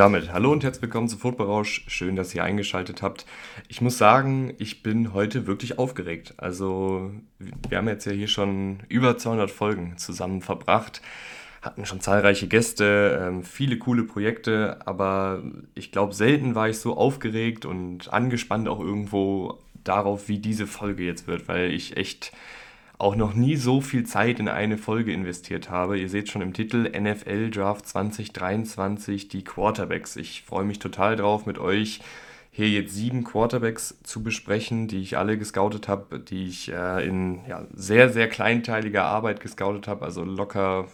Damit hallo und herzlich willkommen zu Football Rausch. Schön, dass ihr eingeschaltet habt. Ich muss sagen, ich bin heute wirklich aufgeregt. Also, wir haben jetzt ja hier schon über 200 Folgen zusammen verbracht, hatten schon zahlreiche Gäste, ähm, viele coole Projekte, aber ich glaube, selten war ich so aufgeregt und angespannt auch irgendwo darauf, wie diese Folge jetzt wird, weil ich echt auch noch nie so viel Zeit in eine Folge investiert habe. Ihr seht schon im Titel NFL Draft 2023 die Quarterbacks. Ich freue mich total drauf, mit euch hier jetzt sieben Quarterbacks zu besprechen, die ich alle gescoutet habe, die ich äh, in ja, sehr, sehr kleinteiliger Arbeit gescoutet habe. Also locker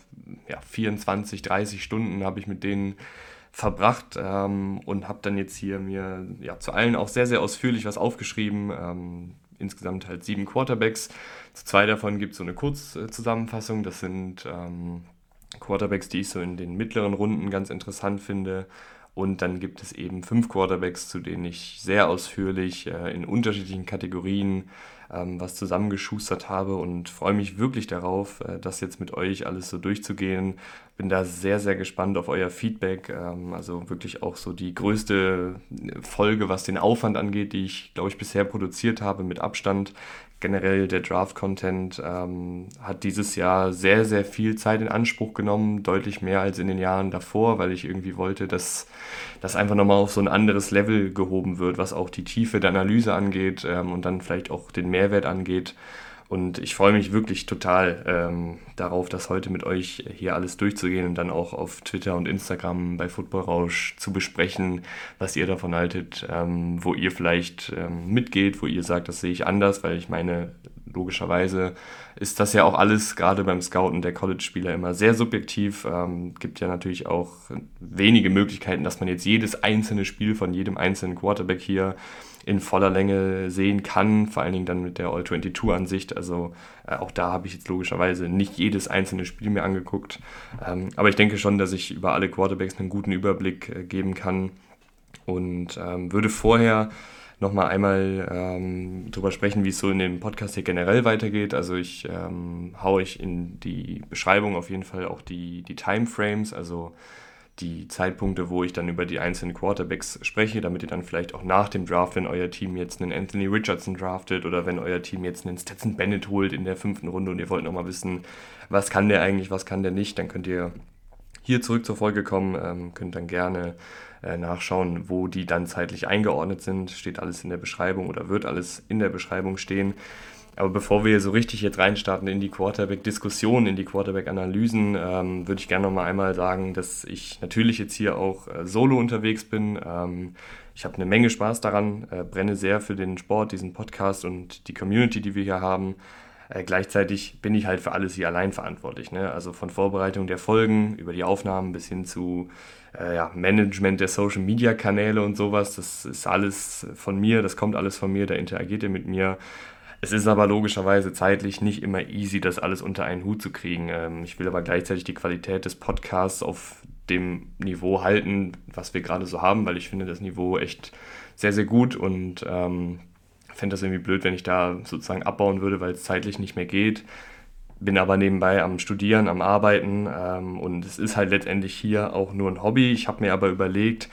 ja, 24, 30 Stunden habe ich mit denen verbracht ähm, und habe dann jetzt hier mir ja, zu allen auch sehr, sehr ausführlich was aufgeschrieben. Ähm, insgesamt halt sieben Quarterbacks. Zu zwei davon gibt es so eine Kurzzusammenfassung. Das sind ähm, Quarterbacks, die ich so in den mittleren Runden ganz interessant finde. Und dann gibt es eben fünf Quarterbacks, zu denen ich sehr ausführlich äh, in unterschiedlichen Kategorien ähm, was zusammengeschustert habe und freue mich wirklich darauf, äh, das jetzt mit euch alles so durchzugehen. Bin da sehr, sehr gespannt auf euer Feedback. Ähm, also wirklich auch so die größte Folge, was den Aufwand angeht, die ich, glaube ich, bisher produziert habe mit Abstand generell der Draft-Content ähm, hat dieses Jahr sehr, sehr viel Zeit in Anspruch genommen, deutlich mehr als in den Jahren davor, weil ich irgendwie wollte, dass das einfach nochmal auf so ein anderes Level gehoben wird, was auch die Tiefe der Analyse angeht ähm, und dann vielleicht auch den Mehrwert angeht. Und ich freue mich wirklich total ähm, darauf, das heute mit euch hier alles durchzugehen und dann auch auf Twitter und Instagram bei Football Rausch zu besprechen, was ihr davon haltet, ähm, wo ihr vielleicht ähm, mitgeht, wo ihr sagt, das sehe ich anders, weil ich meine, logischerweise ist das ja auch alles gerade beim Scouten der College-Spieler immer sehr subjektiv. Ähm, gibt ja natürlich auch wenige Möglichkeiten, dass man jetzt jedes einzelne Spiel von jedem einzelnen Quarterback hier in voller Länge sehen kann, vor allen Dingen dann mit der All-22-Ansicht. Also äh, auch da habe ich jetzt logischerweise nicht jedes einzelne Spiel mir angeguckt. Ähm, aber ich denke schon, dass ich über alle Quarterbacks einen guten Überblick äh, geben kann und ähm, würde vorher nochmal einmal ähm, drüber sprechen, wie es so in dem Podcast hier generell weitergeht. Also ich ähm, haue ich in die Beschreibung auf jeden Fall auch die, die Timeframes, also die Zeitpunkte, wo ich dann über die einzelnen Quarterbacks spreche, damit ihr dann vielleicht auch nach dem Draft, wenn euer Team jetzt einen Anthony Richardson draftet oder wenn euer Team jetzt einen Stetson Bennett holt in der fünften Runde und ihr wollt nochmal wissen, was kann der eigentlich, was kann der nicht, dann könnt ihr hier zurück zur Folge kommen, ähm, könnt dann gerne äh, nachschauen, wo die dann zeitlich eingeordnet sind. Steht alles in der Beschreibung oder wird alles in der Beschreibung stehen. Aber bevor wir so richtig jetzt reinstarten in die Quarterback-Diskussion, in die Quarterback-Analysen, ähm, würde ich gerne noch mal einmal sagen, dass ich natürlich jetzt hier auch äh, solo unterwegs bin. Ähm, ich habe eine Menge Spaß daran, äh, brenne sehr für den Sport, diesen Podcast und die Community, die wir hier haben. Äh, gleichzeitig bin ich halt für alles hier allein verantwortlich. Ne? Also von Vorbereitung der Folgen über die Aufnahmen bis hin zu äh, ja, Management der Social Media Kanäle und sowas. Das ist alles von mir, das kommt alles von mir, da interagiert ihr mit mir. Es ist aber logischerweise zeitlich nicht immer easy, das alles unter einen Hut zu kriegen. Ähm, ich will aber gleichzeitig die Qualität des Podcasts auf dem Niveau halten, was wir gerade so haben, weil ich finde das Niveau echt sehr, sehr gut und ähm, fände das irgendwie blöd, wenn ich da sozusagen abbauen würde, weil es zeitlich nicht mehr geht. Bin aber nebenbei am Studieren, am Arbeiten ähm, und es ist halt letztendlich hier auch nur ein Hobby. Ich habe mir aber überlegt,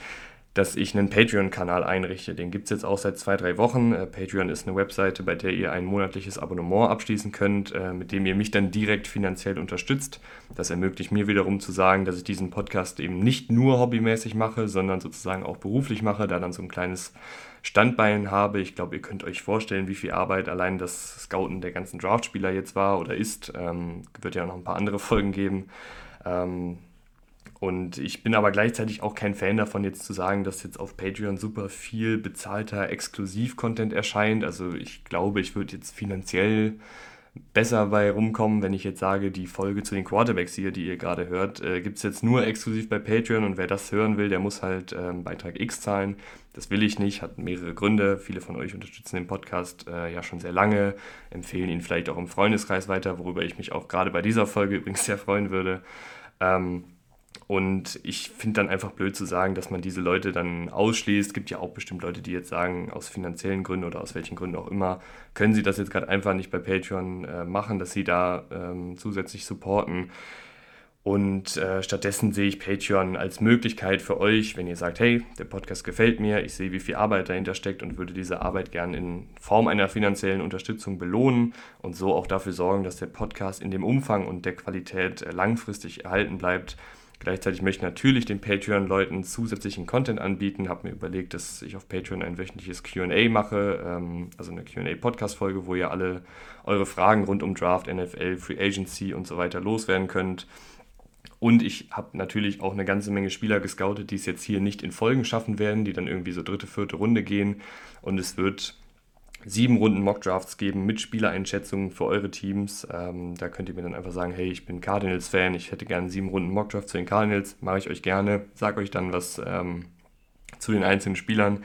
dass ich einen Patreon-Kanal einrichte. Den gibt es jetzt auch seit zwei, drei Wochen. Äh, Patreon ist eine Webseite, bei der ihr ein monatliches Abonnement abschließen könnt, äh, mit dem ihr mich dann direkt finanziell unterstützt. Das ermöglicht mir wiederum zu sagen, dass ich diesen Podcast eben nicht nur hobbymäßig mache, sondern sozusagen auch beruflich mache, da dann so ein kleines Standbein habe. Ich glaube, ihr könnt euch vorstellen, wie viel Arbeit allein das Scouten der ganzen Draftspieler jetzt war oder ist. Ähm, wird ja noch ein paar andere Folgen geben. Ähm, und ich bin aber gleichzeitig auch kein Fan davon, jetzt zu sagen, dass jetzt auf Patreon super viel bezahlter Exklusiv-Content erscheint. Also ich glaube, ich würde jetzt finanziell besser bei rumkommen, wenn ich jetzt sage, die Folge zu den Quarterbacks hier, die ihr gerade hört, äh, gibt es jetzt nur exklusiv bei Patreon und wer das hören will, der muss halt ähm, Beitrag X zahlen. Das will ich nicht, hat mehrere Gründe. Viele von euch unterstützen den Podcast äh, ja schon sehr lange, empfehlen ihn vielleicht auch im Freundeskreis weiter, worüber ich mich auch gerade bei dieser Folge übrigens sehr freuen würde. Ähm, und ich finde dann einfach blöd zu sagen, dass man diese Leute dann ausschließt. Es gibt ja auch bestimmt Leute, die jetzt sagen, aus finanziellen Gründen oder aus welchen Gründen auch immer, können sie das jetzt gerade einfach nicht bei Patreon äh, machen, dass sie da ähm, zusätzlich supporten. Und äh, stattdessen sehe ich Patreon als Möglichkeit für euch, wenn ihr sagt, hey, der Podcast gefällt mir, ich sehe, wie viel Arbeit dahinter steckt und würde diese Arbeit gern in Form einer finanziellen Unterstützung belohnen und so auch dafür sorgen, dass der Podcast in dem Umfang und der Qualität äh, langfristig erhalten bleibt. Gleichzeitig möchte ich natürlich den Patreon-Leuten zusätzlichen Content anbieten. Habe mir überlegt, dass ich auf Patreon ein wöchentliches QA mache, ähm, also eine QA-Podcast-Folge, wo ihr alle eure Fragen rund um Draft, NFL, Free Agency und so weiter loswerden könnt. Und ich habe natürlich auch eine ganze Menge Spieler gescoutet, die es jetzt hier nicht in Folgen schaffen werden, die dann irgendwie so dritte, vierte Runde gehen. Und es wird sieben Runden Mockdrafts geben mit Spielereinschätzungen für eure Teams. Ähm, da könnt ihr mir dann einfach sagen, hey, ich bin Cardinals-Fan, ich hätte gerne sieben Runden Mockdrafts zu den Cardinals, mache ich euch gerne, sage euch dann was ähm, zu den einzelnen Spielern.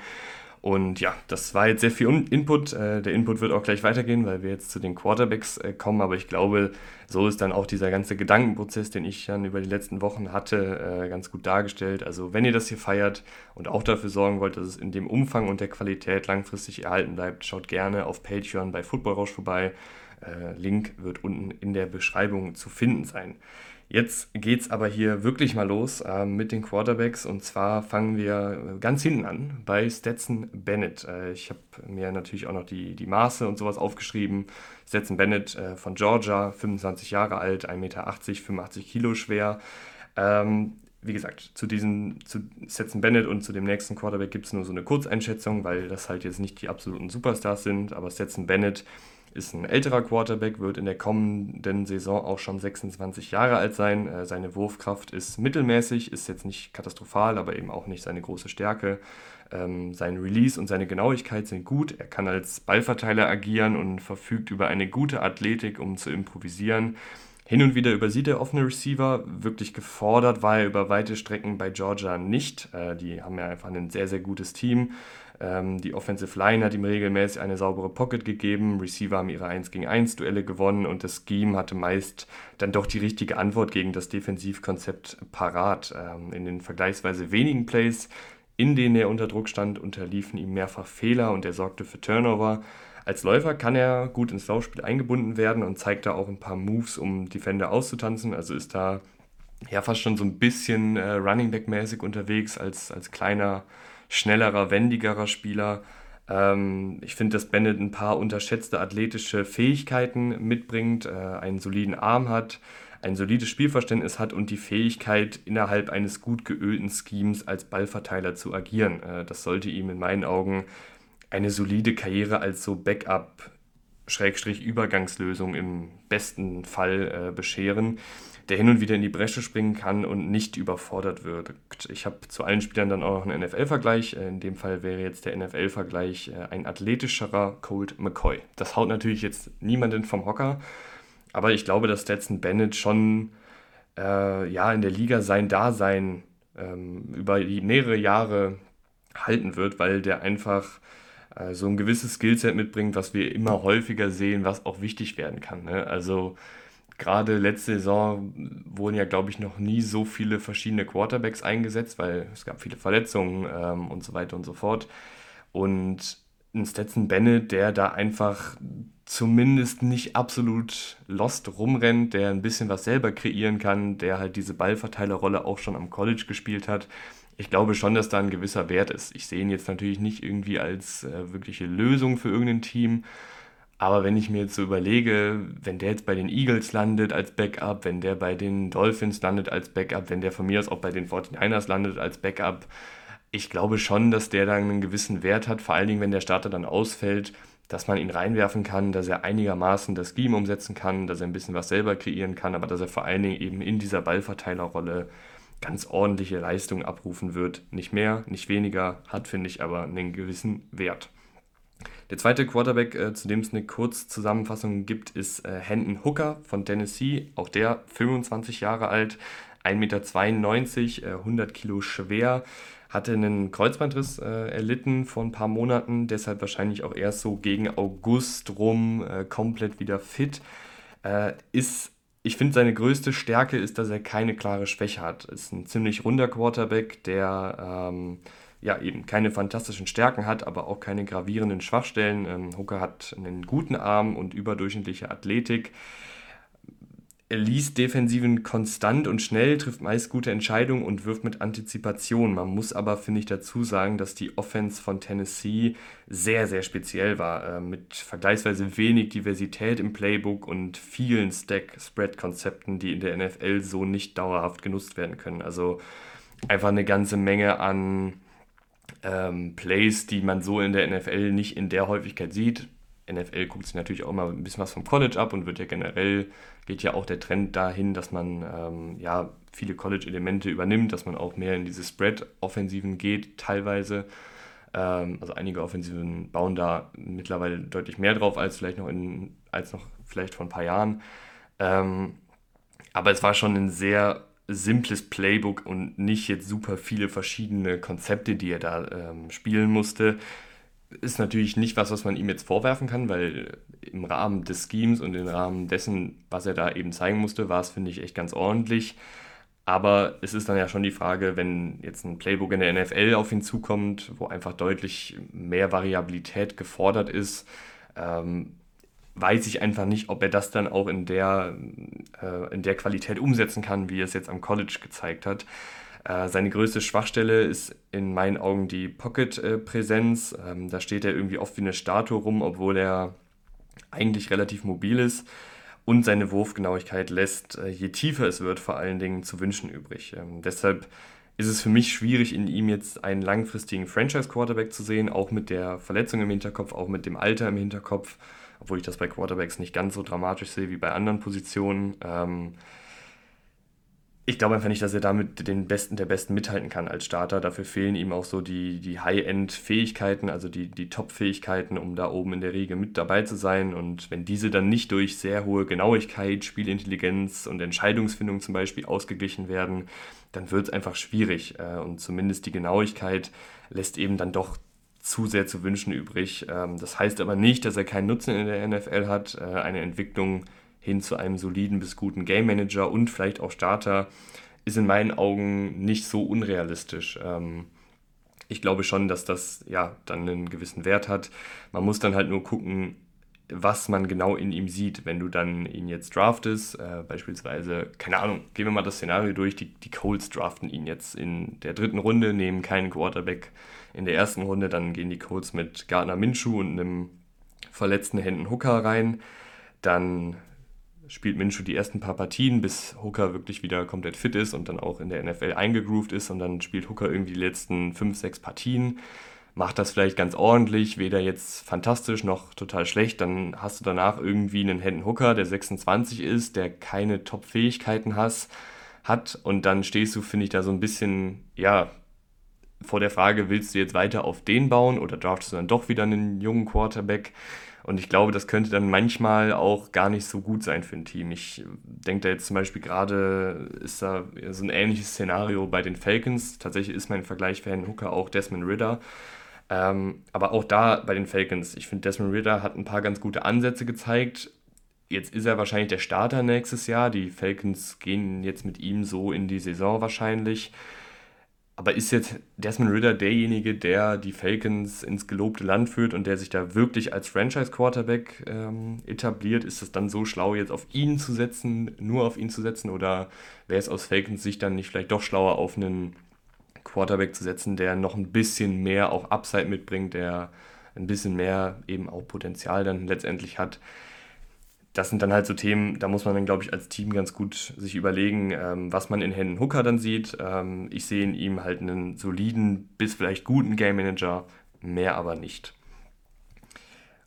Und ja, das war jetzt sehr viel Input. Äh, der Input wird auch gleich weitergehen, weil wir jetzt zu den Quarterbacks äh, kommen. Aber ich glaube, so ist dann auch dieser ganze Gedankenprozess, den ich dann über die letzten Wochen hatte, äh, ganz gut dargestellt. Also wenn ihr das hier feiert und auch dafür sorgen wollt, dass es in dem Umfang und der Qualität langfristig erhalten bleibt, schaut gerne auf Patreon bei Football Rausch vorbei. Link wird unten in der Beschreibung zu finden sein. Jetzt geht es aber hier wirklich mal los äh, mit den Quarterbacks und zwar fangen wir ganz hinten an bei Stetson Bennett. Äh, ich habe mir natürlich auch noch die, die Maße und sowas aufgeschrieben. Stetson Bennett äh, von Georgia, 25 Jahre alt, 1,80 Meter, 85 Kilo schwer. Ähm, wie gesagt, zu diesem, zu Stetson Bennett und zu dem nächsten Quarterback gibt es nur so eine Kurzeinschätzung, weil das halt jetzt nicht die absoluten Superstars sind, aber Stetson Bennett ist ein älterer Quarterback, wird in der kommenden Saison auch schon 26 Jahre alt sein. Äh, seine Wurfkraft ist mittelmäßig, ist jetzt nicht katastrophal, aber eben auch nicht seine große Stärke. Ähm, sein Release und seine Genauigkeit sind gut. Er kann als Ballverteiler agieren und verfügt über eine gute Athletik, um zu improvisieren. Hin und wieder übersieht er offene Receiver. Wirklich gefordert war er über weite Strecken bei Georgia nicht. Äh, die haben ja einfach ein sehr, sehr gutes Team. Ähm, die Offensive Line hat ihm regelmäßig eine saubere Pocket gegeben. Receiver haben ihre 1 gegen 1 Duelle gewonnen und das Scheme hatte meist dann doch die richtige Antwort gegen das Defensivkonzept parat. Ähm, in den vergleichsweise wenigen Plays, in denen er unter Druck stand, unterliefen ihm mehrfach Fehler und er sorgte für Turnover. Als Läufer kann er gut ins Laufspiel eingebunden werden und zeigt da auch ein paar Moves, um Defender auszutanzen. Also ist da ja fast schon so ein bisschen äh, Running Back mäßig unterwegs als, als kleiner schnellerer, wendigerer Spieler. Ähm, ich finde, dass Bennett ein paar unterschätzte athletische Fähigkeiten mitbringt, äh, einen soliden Arm hat, ein solides Spielverständnis hat und die Fähigkeit, innerhalb eines gut geölten Schemes als Ballverteiler zu agieren. Äh, das sollte ihm in meinen Augen eine solide Karriere als so Backup Schrägstrich Übergangslösung im besten Fall äh, bescheren der hin und wieder in die Bresche springen kann und nicht überfordert wird. Ich habe zu allen Spielern dann auch noch einen NFL-Vergleich. Äh, in dem Fall wäre jetzt der NFL-Vergleich äh, ein athletischerer Colt McCoy. Das haut natürlich jetzt niemanden vom Hocker, aber ich glaube, dass Stetson Bennett schon äh, ja, in der Liga sein Dasein ähm, über mehrere Jahre halten wird, weil der einfach äh, so ein gewisses Skillset mitbringt, was wir immer häufiger sehen, was auch wichtig werden kann. Ne? Also gerade letzte Saison wurden ja, glaube ich, noch nie so viele verschiedene Quarterbacks eingesetzt, weil es gab viele Verletzungen ähm, und so weiter und so fort. Und ein Stetson Bennett, der da einfach zumindest nicht absolut lost rumrennt, der ein bisschen was selber kreieren kann, der halt diese Ballverteilerrolle auch schon am College gespielt hat. Ich glaube schon, dass da ein gewisser Wert ist. Ich sehe ihn jetzt natürlich nicht irgendwie als äh, wirkliche Lösung für irgendein Team, aber wenn ich mir jetzt so überlege, wenn der jetzt bei den Eagles landet als Backup, wenn der bei den Dolphins landet als Backup, wenn der von mir aus auch bei den 49ers landet als Backup, ich glaube schon, dass der dann einen gewissen Wert hat, vor allen Dingen, wenn der Starter dann ausfällt, dass man ihn reinwerfen kann, dass er einigermaßen das Scheme umsetzen kann, dass er ein bisschen was selber kreieren kann, aber dass er vor allen Dingen eben in dieser Ballverteilerrolle ganz ordentliche Leistung abrufen wird. Nicht mehr, nicht weniger, hat, finde ich, aber einen gewissen Wert. Der zweite Quarterback, äh, zu dem es eine Kurzzusammenfassung gibt, ist äh, Hendon Hooker von Tennessee. Auch der 25 Jahre alt, 1,92 Meter, äh, 100 Kilo schwer. Hatte einen Kreuzbandriss äh, erlitten vor ein paar Monaten, deshalb wahrscheinlich auch erst so gegen August rum äh, komplett wieder fit. Äh, ist ich finde, seine größte Stärke ist, dass er keine klare Schwäche hat. Ist ein ziemlich runder Quarterback, der ähm, ja eben keine fantastischen Stärken hat, aber auch keine gravierenden Schwachstellen. Ähm, Hooker hat einen guten Arm und überdurchschnittliche Athletik. er liest Defensiven konstant und schnell, trifft meist gute Entscheidungen und wirft mit Antizipation. Man muss aber, finde ich, dazu sagen, dass die Offense von Tennessee sehr, sehr speziell war. Äh, mit vergleichsweise wenig Diversität im Playbook und vielen Stack-Spread-Konzepten, die in der NFL so nicht dauerhaft genutzt werden können. Also einfach eine ganze Menge an ähm, Plays, die man so in der NFL nicht in der Häufigkeit sieht. NFL guckt sich natürlich auch immer ein bisschen was vom College ab und wird ja generell, geht ja auch der Trend dahin, dass man ähm, ja viele College-Elemente übernimmt, dass man auch mehr in diese Spread-Offensiven geht, teilweise. Ähm, also einige Offensiven bauen da mittlerweile deutlich mehr drauf als vielleicht noch in, als noch vielleicht vor ein paar Jahren. Ähm, aber es war schon ein sehr simples Playbook und nicht jetzt super viele verschiedene Konzepte, die er da ähm, spielen musste ist natürlich nicht was, was man ihm jetzt vorwerfen kann, weil im Rahmen des Schemes und im Rahmen dessen, was er da eben zeigen musste, war es, finde ich, echt ganz ordentlich. Aber es ist dann ja schon die Frage, wenn jetzt ein Playbook in der NFL auf ihn zukommt, wo einfach deutlich mehr Variabilität gefordert ist, ähm, weiß ich einfach nicht, ob er das dann auch in der, äh, in der Qualität umsetzen kann, wie er es jetzt am College gezeigt hat. Äh, seine größte Schwachstelle ist in meinen Augen die Pocket-Präsenz. Ähm, da steht er irgendwie oft wie eine Statue rum, obwohl er eigentlich relativ mobil ist. Und seine Wurfgenauigkeit lässt, äh, je tiefer es wird, vor allen Dingen zu wünschen übrig. Ähm, deshalb ist es für mich schwierig, in ihm jetzt einen langfristigen Franchise-Quarterback zu sehen, auch mit der Verletzung im Hinterkopf, auch mit dem Alter im Hinterkopf, obwohl ich das bei Quarterbacks nicht ganz so dramatisch sehe wie bei anderen Positionen. Ähm, ich glaube einfach nicht, dass er damit den Besten der Besten mithalten kann als Starter. Dafür fehlen ihm auch so die, die High-End-Fähigkeiten, also die, die Top-Fähigkeiten, um da oben in der Riege mit dabei zu sein. Und wenn diese dann nicht durch sehr hohe Genauigkeit, Spielintelligenz und Entscheidungsfindung zum Beispiel ausgeglichen werden, dann wird es einfach schwierig. Äh, und zumindest die Genauigkeit lässt eben dann doch zu sehr zu wünschen übrig. Ähm, das heißt aber nicht, dass er keinen Nutzen in der NFL hat. Äh, eine Entwicklung hin zu einem soliden bis guten Game Manager und vielleicht auch Starter ist in meinen Augen nicht so unrealistisch. Ähm, ich glaube schon, dass das ja dann einen gewissen Wert hat. Man muss dann halt nur gucken, was man genau in ihm sieht. Wenn du dann ihn jetzt draftest, äh, beispielsweise, keine Ahnung, gehen wir mal das Szenario durch, die, die Colts draften ihn jetzt in der dritten Runde, nehmen keinen Quarterback in der ersten Runde, dann gehen die Colts mit Gardner Minshew und einem verletzten Händen Hooker rein. Dann spielt Minshew die ersten paar Partien, bis Hooker wirklich wieder komplett fit ist und dann auch in der NFL eingegroovt ist. Und dann spielt Hooker irgendwie die letzten fünf, sechs Partien, macht das vielleicht ganz ordentlich, weder jetzt fantastisch noch total schlecht, dann hast du danach irgendwie einen Hendon Hooker, der 26 ist, der keine Top-Fähigkeiten hat. Und dann stehst du, finde ich, da so ein bisschen, ja, vor der Frage, willst du jetzt weiter auf den bauen oder draftest du dann doch wieder einen jungen Quarterback? Und ich glaube, das könnte dann manchmal auch gar nicht so gut sein für ein Team. Ich denke da jetzt zum Beispiel gerade, ist da so ein ähnliches Szenario bei den Falcons. Tatsächlich ist mein Vergleich für Herrn Hooker auch Desmond Ritter. Ähm, aber auch da bei den Falcons, ich finde, Desmond Ritter hat ein paar ganz gute Ansätze gezeigt. Jetzt ist er wahrscheinlich der Starter nächstes Jahr. Die Falcons gehen jetzt mit ihm so in die Saison wahrscheinlich. Aber ist jetzt Desmond Ritter derjenige, der die Falcons ins gelobte Land führt und der sich da wirklich als Franchise-Quarterback ähm, etabliert? Ist es dann so schlau, jetzt auf ihn zu setzen, nur auf ihn zu setzen? Oder wäre es aus Falcons Sicht dann nicht vielleicht doch schlauer, auf einen Quarterback zu setzen, der noch ein bisschen mehr auch Upside mitbringt, der ein bisschen mehr eben auch Potenzial dann letztendlich hat? Das sind dann halt so Themen, da muss man dann, glaube ich, als Team ganz gut sich überlegen, ähm, was man in Hendon Hooker dann sieht. Ähm, ich sehe in ihm halt einen soliden bis vielleicht guten Game Manager, mehr aber nicht.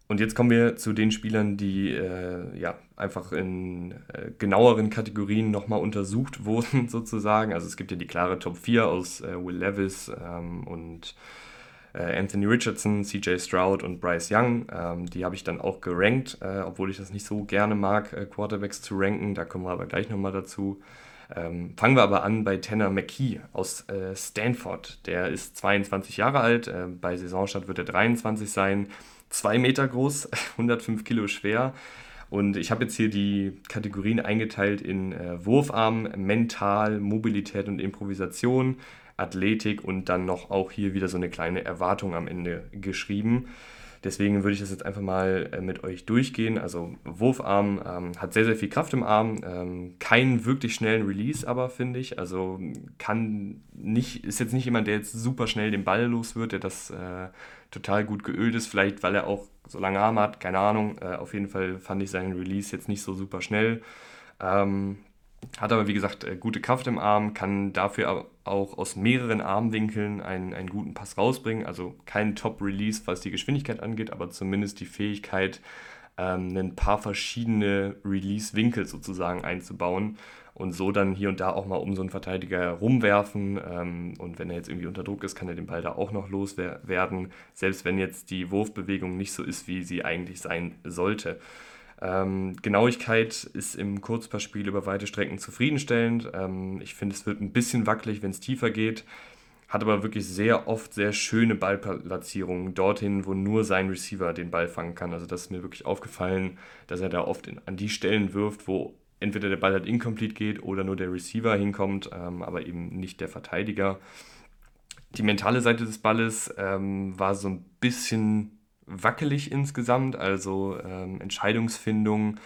Und jetzt kommen wir zu den Spielern, die äh, ja einfach in äh, genaueren Kategorien nochmal untersucht wurden, sozusagen. Also es gibt ja die klare Top 4 aus äh, Will Levis ähm, und Anthony Richardson, CJ Stroud und Bryce Young. Ähm, die habe ich dann auch gerankt, äh, obwohl ich das nicht so gerne mag, äh, Quarterbacks zu ranken. Da kommen wir aber gleich nochmal dazu. Ähm, fangen wir aber an bei Tanner McKee aus äh, Stanford. Der ist 22 Jahre alt, äh, bei Saisonstart wird er 23 sein, 2 Meter groß, 105 Kilo schwer. Und ich habe jetzt hier die Kategorien eingeteilt in äh, Wurfarm, Mental, Mobilität und Improvisation. Athletik und dann noch auch hier wieder so eine kleine Erwartung am Ende geschrieben. Deswegen würde ich das jetzt einfach mal äh, mit euch durchgehen. Also Wurfarm ähm, hat sehr, sehr viel Kraft im Arm, ähm, keinen wirklich schnellen Release aber, finde ich. Also kann nicht, ist jetzt nicht jemand, der jetzt super schnell den Ball los wird, der das äh, total gut geölt ist. Vielleicht, weil er auch so lange Arme hat, keine Ahnung. Äh, auf jeden Fall fand ich seinen Release jetzt nicht so super schnell. Ähm, hat aber, wie gesagt, äh, gute Kraft im Arm, kann dafür auch aus mehreren Armwinkeln einen, einen guten Pass rausbringen. Also kein Top-Release, was die Geschwindigkeit angeht, aber zumindest die Fähigkeit, ähm, ein paar verschiedene Release-Winkel sozusagen einzubauen und so dann hier und da auch mal um so einen Verteidiger rumwerfen. Ähm, und wenn er jetzt irgendwie unter Druck ist, kann er den Ball da auch noch loswerden, selbst wenn jetzt die Wurfbewegung nicht so ist, wie sie eigentlich sein sollte. Ähm, Genauigkeit ist im Kurzpassspiel über weite Strecken zufriedenstellend. Ähm, ich finde, es wird ein bisschen wackelig, wenn es tiefer geht. Hat aber wirklich sehr oft sehr schöne Ballplatzierungen dorthin, wo nur sein Receiver den Ball fangen kann. Also das ist mir wirklich aufgefallen, dass er da oft in, an die Stellen wirft, wo entweder der Ball halt incomplete geht oder nur der Receiver hinkommt, ähm, aber eben nicht der Verteidiger. Die mentale Seite des Balles ähm, war so ein bisschen wackelig insgesamt. Also ähm, Entscheidungsfindung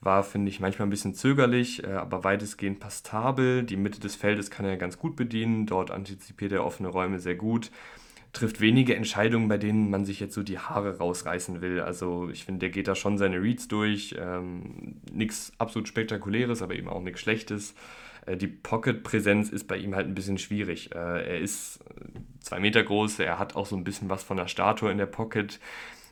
war, finde ich, manchmal ein bisschen zögerlich, äh, aber weitestgehend pastabel. Die Mitte des Feldes kann er ganz gut bedienen. Dort antizipiert er offene Räume sehr gut. Trifft wenige Entscheidungen, bei denen man sich jetzt so die Haare rausreißen will. Also ich finde, der geht da schon seine Reads durch. Ähm, nichts absolut Spektakuläres, aber eben auch nichts Schlechtes. Äh, die Pocket-Präsenz ist bei ihm halt ein bisschen schwierig. Äh, er ist zwei Meter groß, er hat auch so ein bisschen was von der Statue in der Pocket,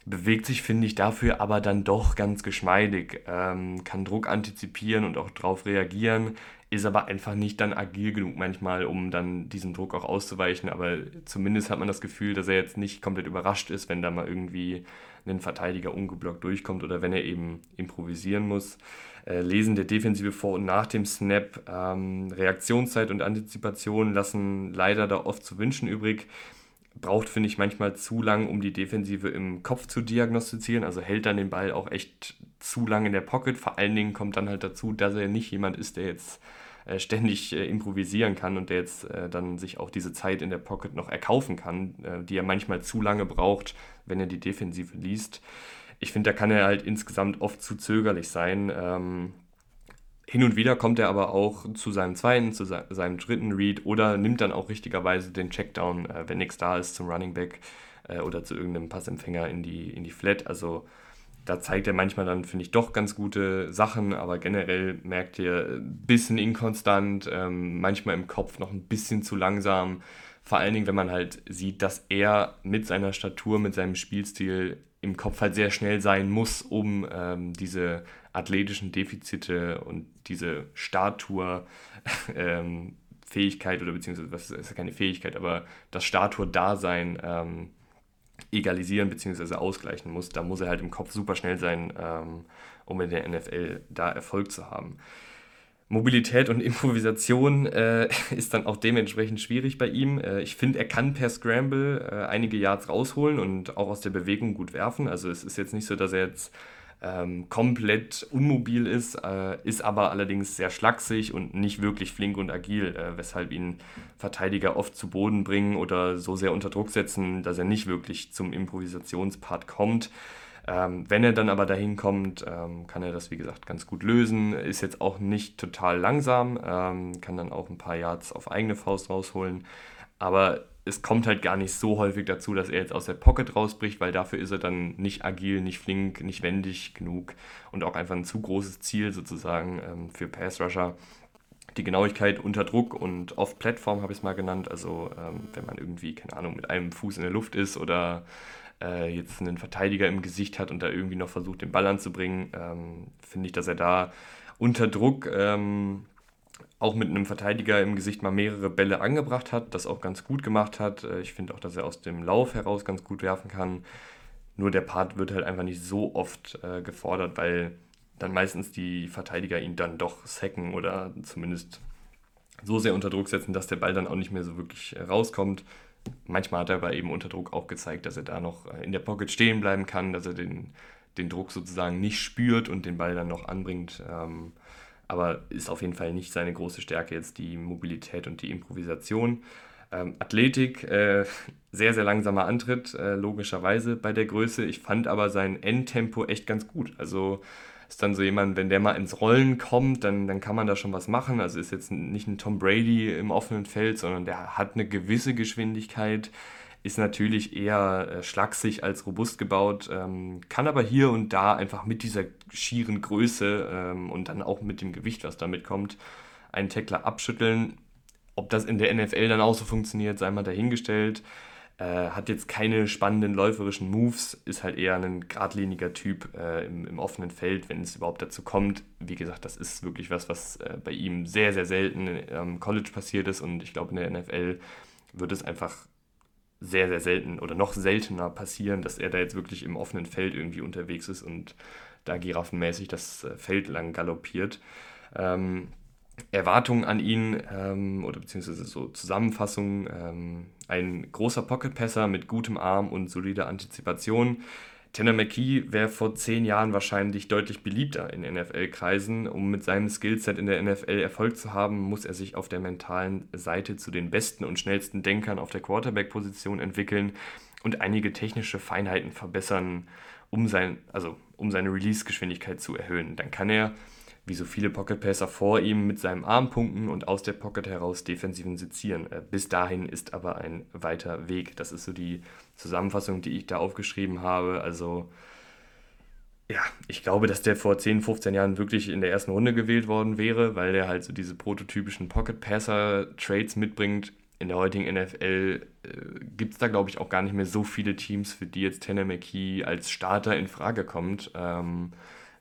bewegt sich, finde ich, dafür aber dann doch ganz geschmeidig, ähm, kann Druck antizipieren und auch darauf reagieren, ist aber einfach nicht dann agil genug manchmal, um dann diesem Druck auch auszuweichen. Aber zumindest hat man das Gefühl, dass er jetzt nicht komplett überrascht ist, wenn da mal irgendwie ein Verteidiger ungeblockt durchkommt oder wenn er eben improvisieren muss. Äh, Lesen der Defensive vor und nach dem Snap, ähm, Reaktionszeit und Antizipation lassen leider da oft zu wünschen übrig braucht, finde ich, manchmal zu lang, um die Defensive im Kopf zu diagnostizieren. Also hält dann den Ball auch echt zu lang in der Pocket. Vor allen Dingen kommt dann halt dazu, dass er nicht jemand ist, der jetzt äh, ständig äh, improvisieren kann und der jetzt dann sich auch diese Zeit in der Pocket noch erkaufen kann, die er manchmal zu lange braucht, wenn er die Defensive liest. Ich finde, da kann er halt insgesamt oft zu zögerlich sein. Ähm, hin und wieder kommt er aber auch zu seinem zweiten, zu seinem dritten Read oder nimmt dann auch richtigerweise den Checkdown, äh, wenn nichts da ist, zum Running Back äh, oder zu irgendeinem Passempfänger in die, in die Flat. Also da zeigt er manchmal dann, finde ich, doch ganz gute Sachen, aber generell merkt ihr ein bisschen inkonstant, ähm, manchmal im Kopf noch ein bisschen zu langsam. Vor allen Dingen, wenn man halt sieht, dass er mit seiner Statur, mit seinem Spielstil im Kopf halt sehr schnell sein muss, um ähm, diese athletischen Defizite und diese Statur, ähm, oder beziehungsweise, was ist ja keine Fähigkeit, aber das Statur-Dasein ähm, egalisieren beziehungsweise ausgleichen muss. Da muss er halt im Kopf super schnell sein, ähm, um in der NFL da Erfolg zu haben. Mobilität und Improvisation äh, ist dann auch dementsprechend schwierig bei ihm. Äh, ich finde, er kann per Scramble äh, einige Yards rausholen und auch aus der Bewegung gut werfen. Also es ist jetzt nicht so, dass er jetzt ähm, komplett unmobil ist, äh, ist aber allerdings sehr schlaksig und nicht wirklich flink und agil, äh, weshalb ihn Verteidiger oft zu Boden bringen oder so sehr unter Druck setzen, dass er nicht wirklich zum Improvisationspart kommt. Ähm, wenn er dann aber dahin kommt, ähm, kann er das wie gesagt ganz gut lösen, ist jetzt auch nicht total langsam, ähm, kann dann auch ein paar Yards auf eigene Faust rausholen, aber es kommt halt gar nicht so häufig dazu, dass er jetzt aus der Pocket rausbricht, weil dafür ist er dann nicht agil, nicht flink, nicht wendig genug und auch einfach ein zu großes Ziel sozusagen ähm, für Pass Rusher. Die Genauigkeit unter Druck und off Plattform habe ich es mal genannt. Also ähm, wenn man irgendwie, keine Ahnung, mit einem Fuß in der Luft ist oder äh, jetzt einen Verteidiger im Gesicht hat und da irgendwie noch versucht, den Ball anzubringen, ähm, finde ich, dass er da unter Druck ähm, auch mit einem Verteidiger im Gesicht mal mehrere Bälle angebracht hat, das auch ganz gut gemacht hat. Äh, ich finde auch, dass er aus dem Lauf heraus ganz gut werfen kann. Nur der Part wird halt einfach nicht so oft äh, gefordert, weil dann meistens die Verteidiger ihn dann doch sacken oder zumindest so sehr unter Druck setzen, dass der Ball dann auch nicht mehr so wirklich äh, rauskommt. Manchmal hat er aber eben unter Druck auch gezeigt, dass er da noch äh, in der Pocket stehen bleiben kann, dass er den, den Druck sozusagen nicht spürt und den Ball dann noch anbringt. Ähm, aber ist auf jeden Fall nicht seine große Stärke jetzt die Mobilität und die Improvisation. Ähm, Athletik, äh, sehr, sehr langsamer Antritt, äh, logischerweise bei der Größe. Ich fand aber sein Endtempo echt ganz gut. Also ist dann so jemand, wenn der mal ins Rollen kommt, dann, dann kann man da schon was machen. Also ist jetzt nicht ein Tom Brady im offenen Feld, sondern der hat eine gewisse Geschwindigkeit, ist natürlich eher äh, schlaksig als robust gebaut, ähm, kann aber hier und da einfach mit dieser schieren Größe ähm, und dann auch mit dem Gewicht, was damit kommt, einen Tackler abschütteln. Ob das in der NFL dann auch so funktioniert, sei mal dahingestellt. Äh, hat jetzt keine spannenden läuferischen Moves, ist halt eher ein geradliniger Typ äh, im, im, offenen Feld, wenn es überhaupt dazu kommt. Wie gesagt, das ist wirklich was, was äh, bei ihm sehr, sehr selten am College passiert ist und ich glaube, in der NFL wird es einfach sehr, sehr selten oder noch seltener passieren, dass er da jetzt wirklich im offenen Feld irgendwie unterwegs ist und da giraffenmäßig das äh, Feld lang galoppiert. Ähm, Erwartungen an ihn ähm, oder beziehungsweise so Zusammenfassungen. Ähm, ein großer Pocket-Passer mit gutem Arm und solider Antizipation. Tanner McKee wäre vor zehn Jahren wahrscheinlich deutlich beliebter in NFL-Kreisen. Um mit seinem Skillset in der NFL Erfolg zu haben, muss er sich auf der mentalen Seite zu den besten und schnellsten Denkern auf der Quarterback-Position entwickeln und einige technische Feinheiten verbessern, um, sein, also, um seine Release-Geschwindigkeit zu erhöhen. Dann kann er wie so viele Pocket Passer vor ihm mit seinem Arm punkten und aus der Pocket heraus defensiven sezieren. Äh, bis dahin ist aber ein weiter Weg. Das ist so die Zusammenfassung, die ich da aufgeschrieben habe. Also ja, ich glaube, dass der vor 10, 15 Jahren wirklich in der ersten Runde gewählt worden wäre, weil der halt so diese prototypischen Pocket Passer Trades mitbringt. In der heutigen NFL äh, gibt es da, glaube ich, auch gar nicht mehr so viele Teams, für die jetzt Tanner McKee als Starter in Frage kommt. Ähm,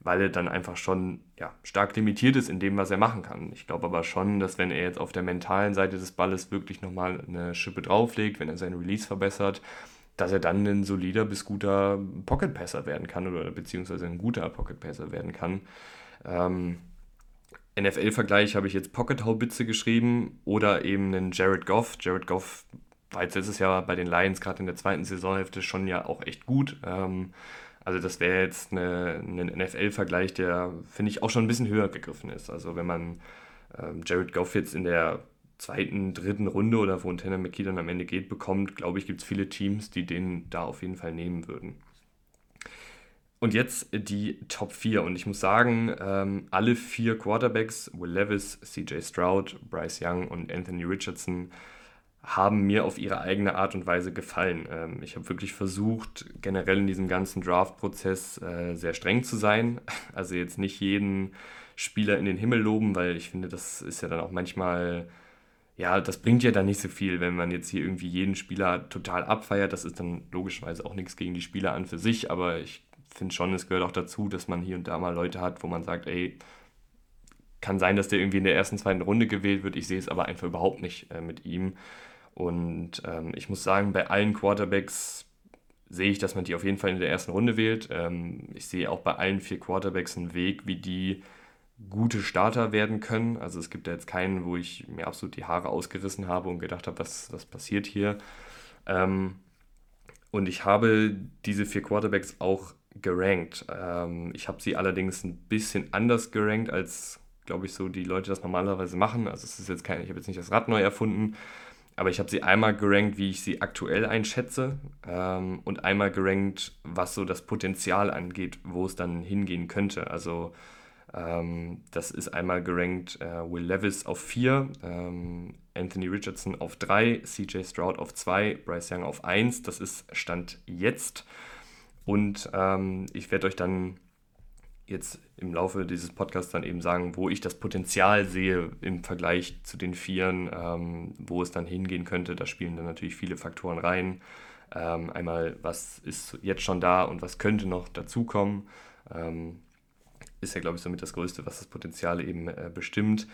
weil er dann einfach schon ja, stark limitiert ist in dem, was er machen kann. Ich glaube aber schon, dass wenn er jetzt auf der mentalen Seite des Balles wirklich nochmal eine Schippe drauflegt, wenn er seinen Release verbessert, dass er dann ein solider bis guter Pocket-Passer werden kann oder beziehungsweise ein guter Pocket-Passer werden kann. Ähm, NFL-Vergleich habe ich jetzt Pocket-Haubitze geschrieben oder eben einen Jared Goff. Jared Goff war jetzt letztes Jahr bei den Lions gerade in der zweiten Saisonhälfte schon ja auch echt gut. Ähm, also das wäre jetzt ein NFL-Vergleich, der, finde ich, auch schon ein bisschen höher gegriffen ist. Also wenn man ähm, Jared Goff jetzt in der zweiten, dritten Runde oder wo ein Tanner McKee dann am Ende geht, bekommt, glaube ich, gibt es viele Teams, die den da auf jeden Fall nehmen würden. Und jetzt die Top 4. Und ich muss sagen, ähm, alle vier Quarterbacks, Will Levis, CJ Stroud, Bryce Young und Anthony Richardson, haben mir auf ihre eigene Art und Weise gefallen. Ähm, ich habe wirklich versucht, generell in diesem ganzen Draft-Prozess äh, sehr streng zu sein. Also jetzt nicht jeden Spieler in den Himmel loben, weil ich finde, das ist ja dann auch manchmal, ja, das bringt ja dann nicht so viel, wenn man jetzt hier irgendwie jeden Spieler total abfeiert. Das ist dann logischerweise auch nichts gegen die Spieler an für sich, aber ich finde schon, es gehört auch dazu, dass man hier und da mal Leute hat, wo man sagt, ey, kann sein, dass der irgendwie in der ersten, zweiten Runde gewählt wird. Ich sehe es aber einfach überhaupt nicht äh, mit ihm. Und ähm, ich muss sagen, bei allen Quarterbacks sehe ich, dass man die auf jeden Fall in der ersten Runde wählt. Ähm, ich sehe auch bei allen vier Quarterbacks einen Weg, wie die gute Starter werden können. Also es gibt da jetzt keinen, wo ich mir absolut die Haare ausgerissen habe und gedacht habe, was, was passiert hier. Ähm, und ich habe diese vier Quarterbacks auch gerankt. Ähm, ich habe sie allerdings ein bisschen anders gerankt, als, glaube ich, so die Leute das normalerweise machen. Also es ist jetzt kein, ich habe jetzt nicht das Rad neu erfunden, aber ich habe sie einmal gerankt, wie ich sie aktuell einschätze ähm, und einmal gerankt, was so das Potenzial angeht, wo es dann hingehen könnte. Also ähm, das ist einmal gerankt äh, Will Levis auf 4, ähm, Anthony Richardson auf 3, CJ Stroud auf 2, Bryce Young auf 1. Das ist Stand jetzt. Und ähm, ich werde euch dann jetzt im Laufe dieses Podcasts dann eben sagen, wo ich das Potenzial sehe im Vergleich zu den Vieren, ähm, wo es dann hingehen könnte. Da spielen dann natürlich viele Faktoren rein. Ähm, einmal, was ist jetzt schon da und was könnte noch dazukommen. Ähm, ist ja, glaube ich, somit das Größte, was das Potenzial eben äh, bestimmt.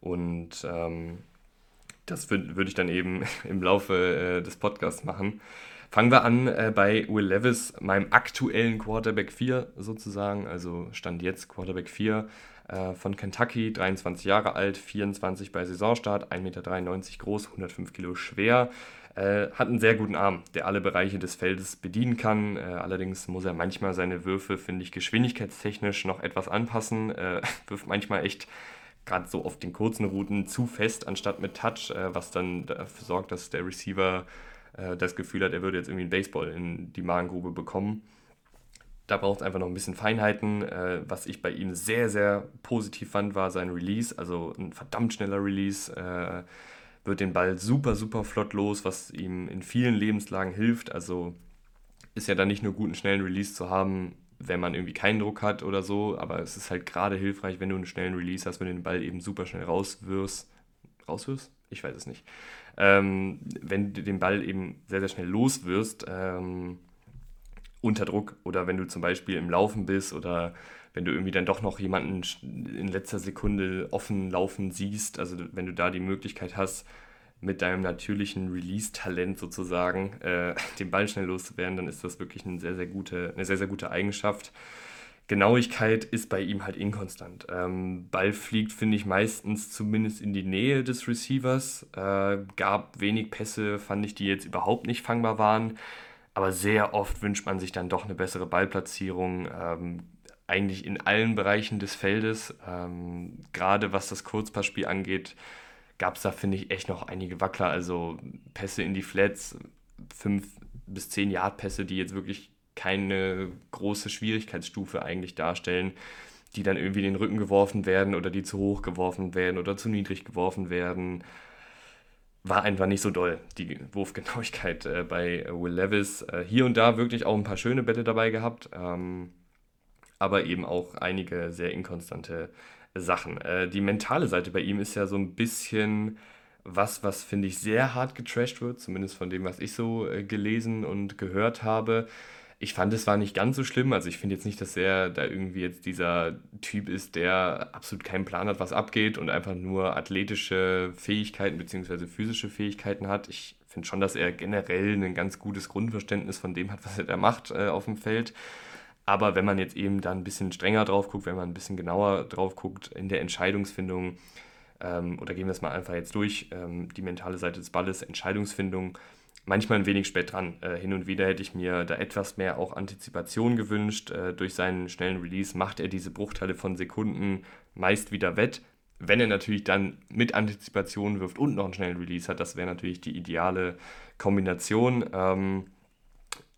Und ähm, das würde würd ich dann eben im Laufe äh, des Podcasts machen. Fangen wir an äh, bei Will Levis, meinem aktuellen Quarterback 4 sozusagen, also Stand jetzt Quarterback 4 äh, von Kentucky, 23 Jahre alt, 24 bei Saisonstart, 1,93 Meter groß, 105 Kilo schwer. Äh, hat einen sehr guten Arm, der alle Bereiche des Feldes bedienen kann. Äh, allerdings muss er manchmal seine Würfe, finde ich, geschwindigkeitstechnisch noch etwas anpassen. Äh, wirft manchmal echt gerade so auf den kurzen Routen zu fest anstatt mit Touch, äh, was dann dafür sorgt, dass der Receiver äh, das Gefühl hat, er würde jetzt irgendwie einen Baseball in die Magengrube bekommen. Da braucht es einfach noch ein bisschen Feinheiten. Äh, was ich bei ihm sehr, sehr positiv fand, war sein Release, also ein verdammt schneller Release. Äh, wird den Ball super, super flott los, was ihm in vielen Lebenslagen hilft. Also ist ja dann nicht nur gut, einen schnellen Release zu haben, wenn man irgendwie keinen Druck hat oder so, aber es ist halt gerade hilfreich, wenn du einen schnellen Release hast, wenn du den Ball eben super schnell rauswirfst. Rauswirfst? Ich weiß es nicht. Ähm, wenn du den Ball eben sehr, sehr schnell loswirst, ähm, unter Druck oder wenn du zum Beispiel im Laufen bist oder wenn du irgendwie dann doch noch jemanden in letzter Sekunde offen laufen siehst, also wenn du da die Möglichkeit hast, mit deinem natürlichen Release-Talent sozusagen äh, den Ball schnell loszuwerden, dann ist das wirklich eine sehr, sehr gute, eine sehr, sehr gute Eigenschaft. Genauigkeit ist bei ihm halt inkonstant. Ähm, Ball fliegt, finde ich, meistens zumindest in die Nähe des Receivers. Äh, gab wenig Pässe, fand ich, die jetzt überhaupt nicht fangbar waren. Aber sehr oft wünscht man sich dann doch eine bessere Ballplatzierung. Ähm, eigentlich in allen Bereichen des Feldes. Ähm, gerade was das Kurzpassspiel angeht, gab es da, finde ich, echt noch einige Wackler. Also Pässe in die Flats, 5 bis 10 Yard Pässe, die jetzt wirklich keine große Schwierigkeitsstufe eigentlich darstellen, die dann irgendwie in den Rücken geworfen werden oder die zu hoch geworfen werden oder zu niedrig geworfen werden. War einfach nicht so doll, die Wurfgenauigkeit äh, bei Will Levis. Äh, hier und da wirklich auch ein paar schöne Bälle dabei gehabt, ähm, aber eben auch einige sehr inkonstante Sachen. Äh, die mentale Seite bei ihm ist ja so ein bisschen was, was finde ich sehr hart getrashed wird, zumindest von dem, was ich so äh, gelesen und gehört habe. Ich fand, es war nicht ganz so schlimm. Also ich finde jetzt nicht, dass er da irgendwie jetzt dieser Typ ist, der absolut keinen Plan hat, was abgeht und einfach nur athletische Fähigkeiten bzw. physische Fähigkeiten hat. Ich finde schon, dass er generell ein ganz gutes Grundverständnis von dem hat, was er da macht äh, auf dem Feld. Aber wenn man jetzt eben da ein bisschen strenger drauf guckt, wenn man ein bisschen genauer drauf guckt in der Entscheidungsfindung, ähm, oder gehen wir es mal einfach jetzt durch, ähm, die mentale Seite des Balles, Entscheidungsfindung, manchmal ein wenig spät dran. Äh, hin und wieder hätte ich mir da etwas mehr auch Antizipation gewünscht. Äh, durch seinen schnellen Release macht er diese Bruchteile von Sekunden meist wieder wett. Wenn er natürlich dann mit Antizipation wirft und noch einen schnellen Release hat, das wäre natürlich die ideale Kombination. Ähm,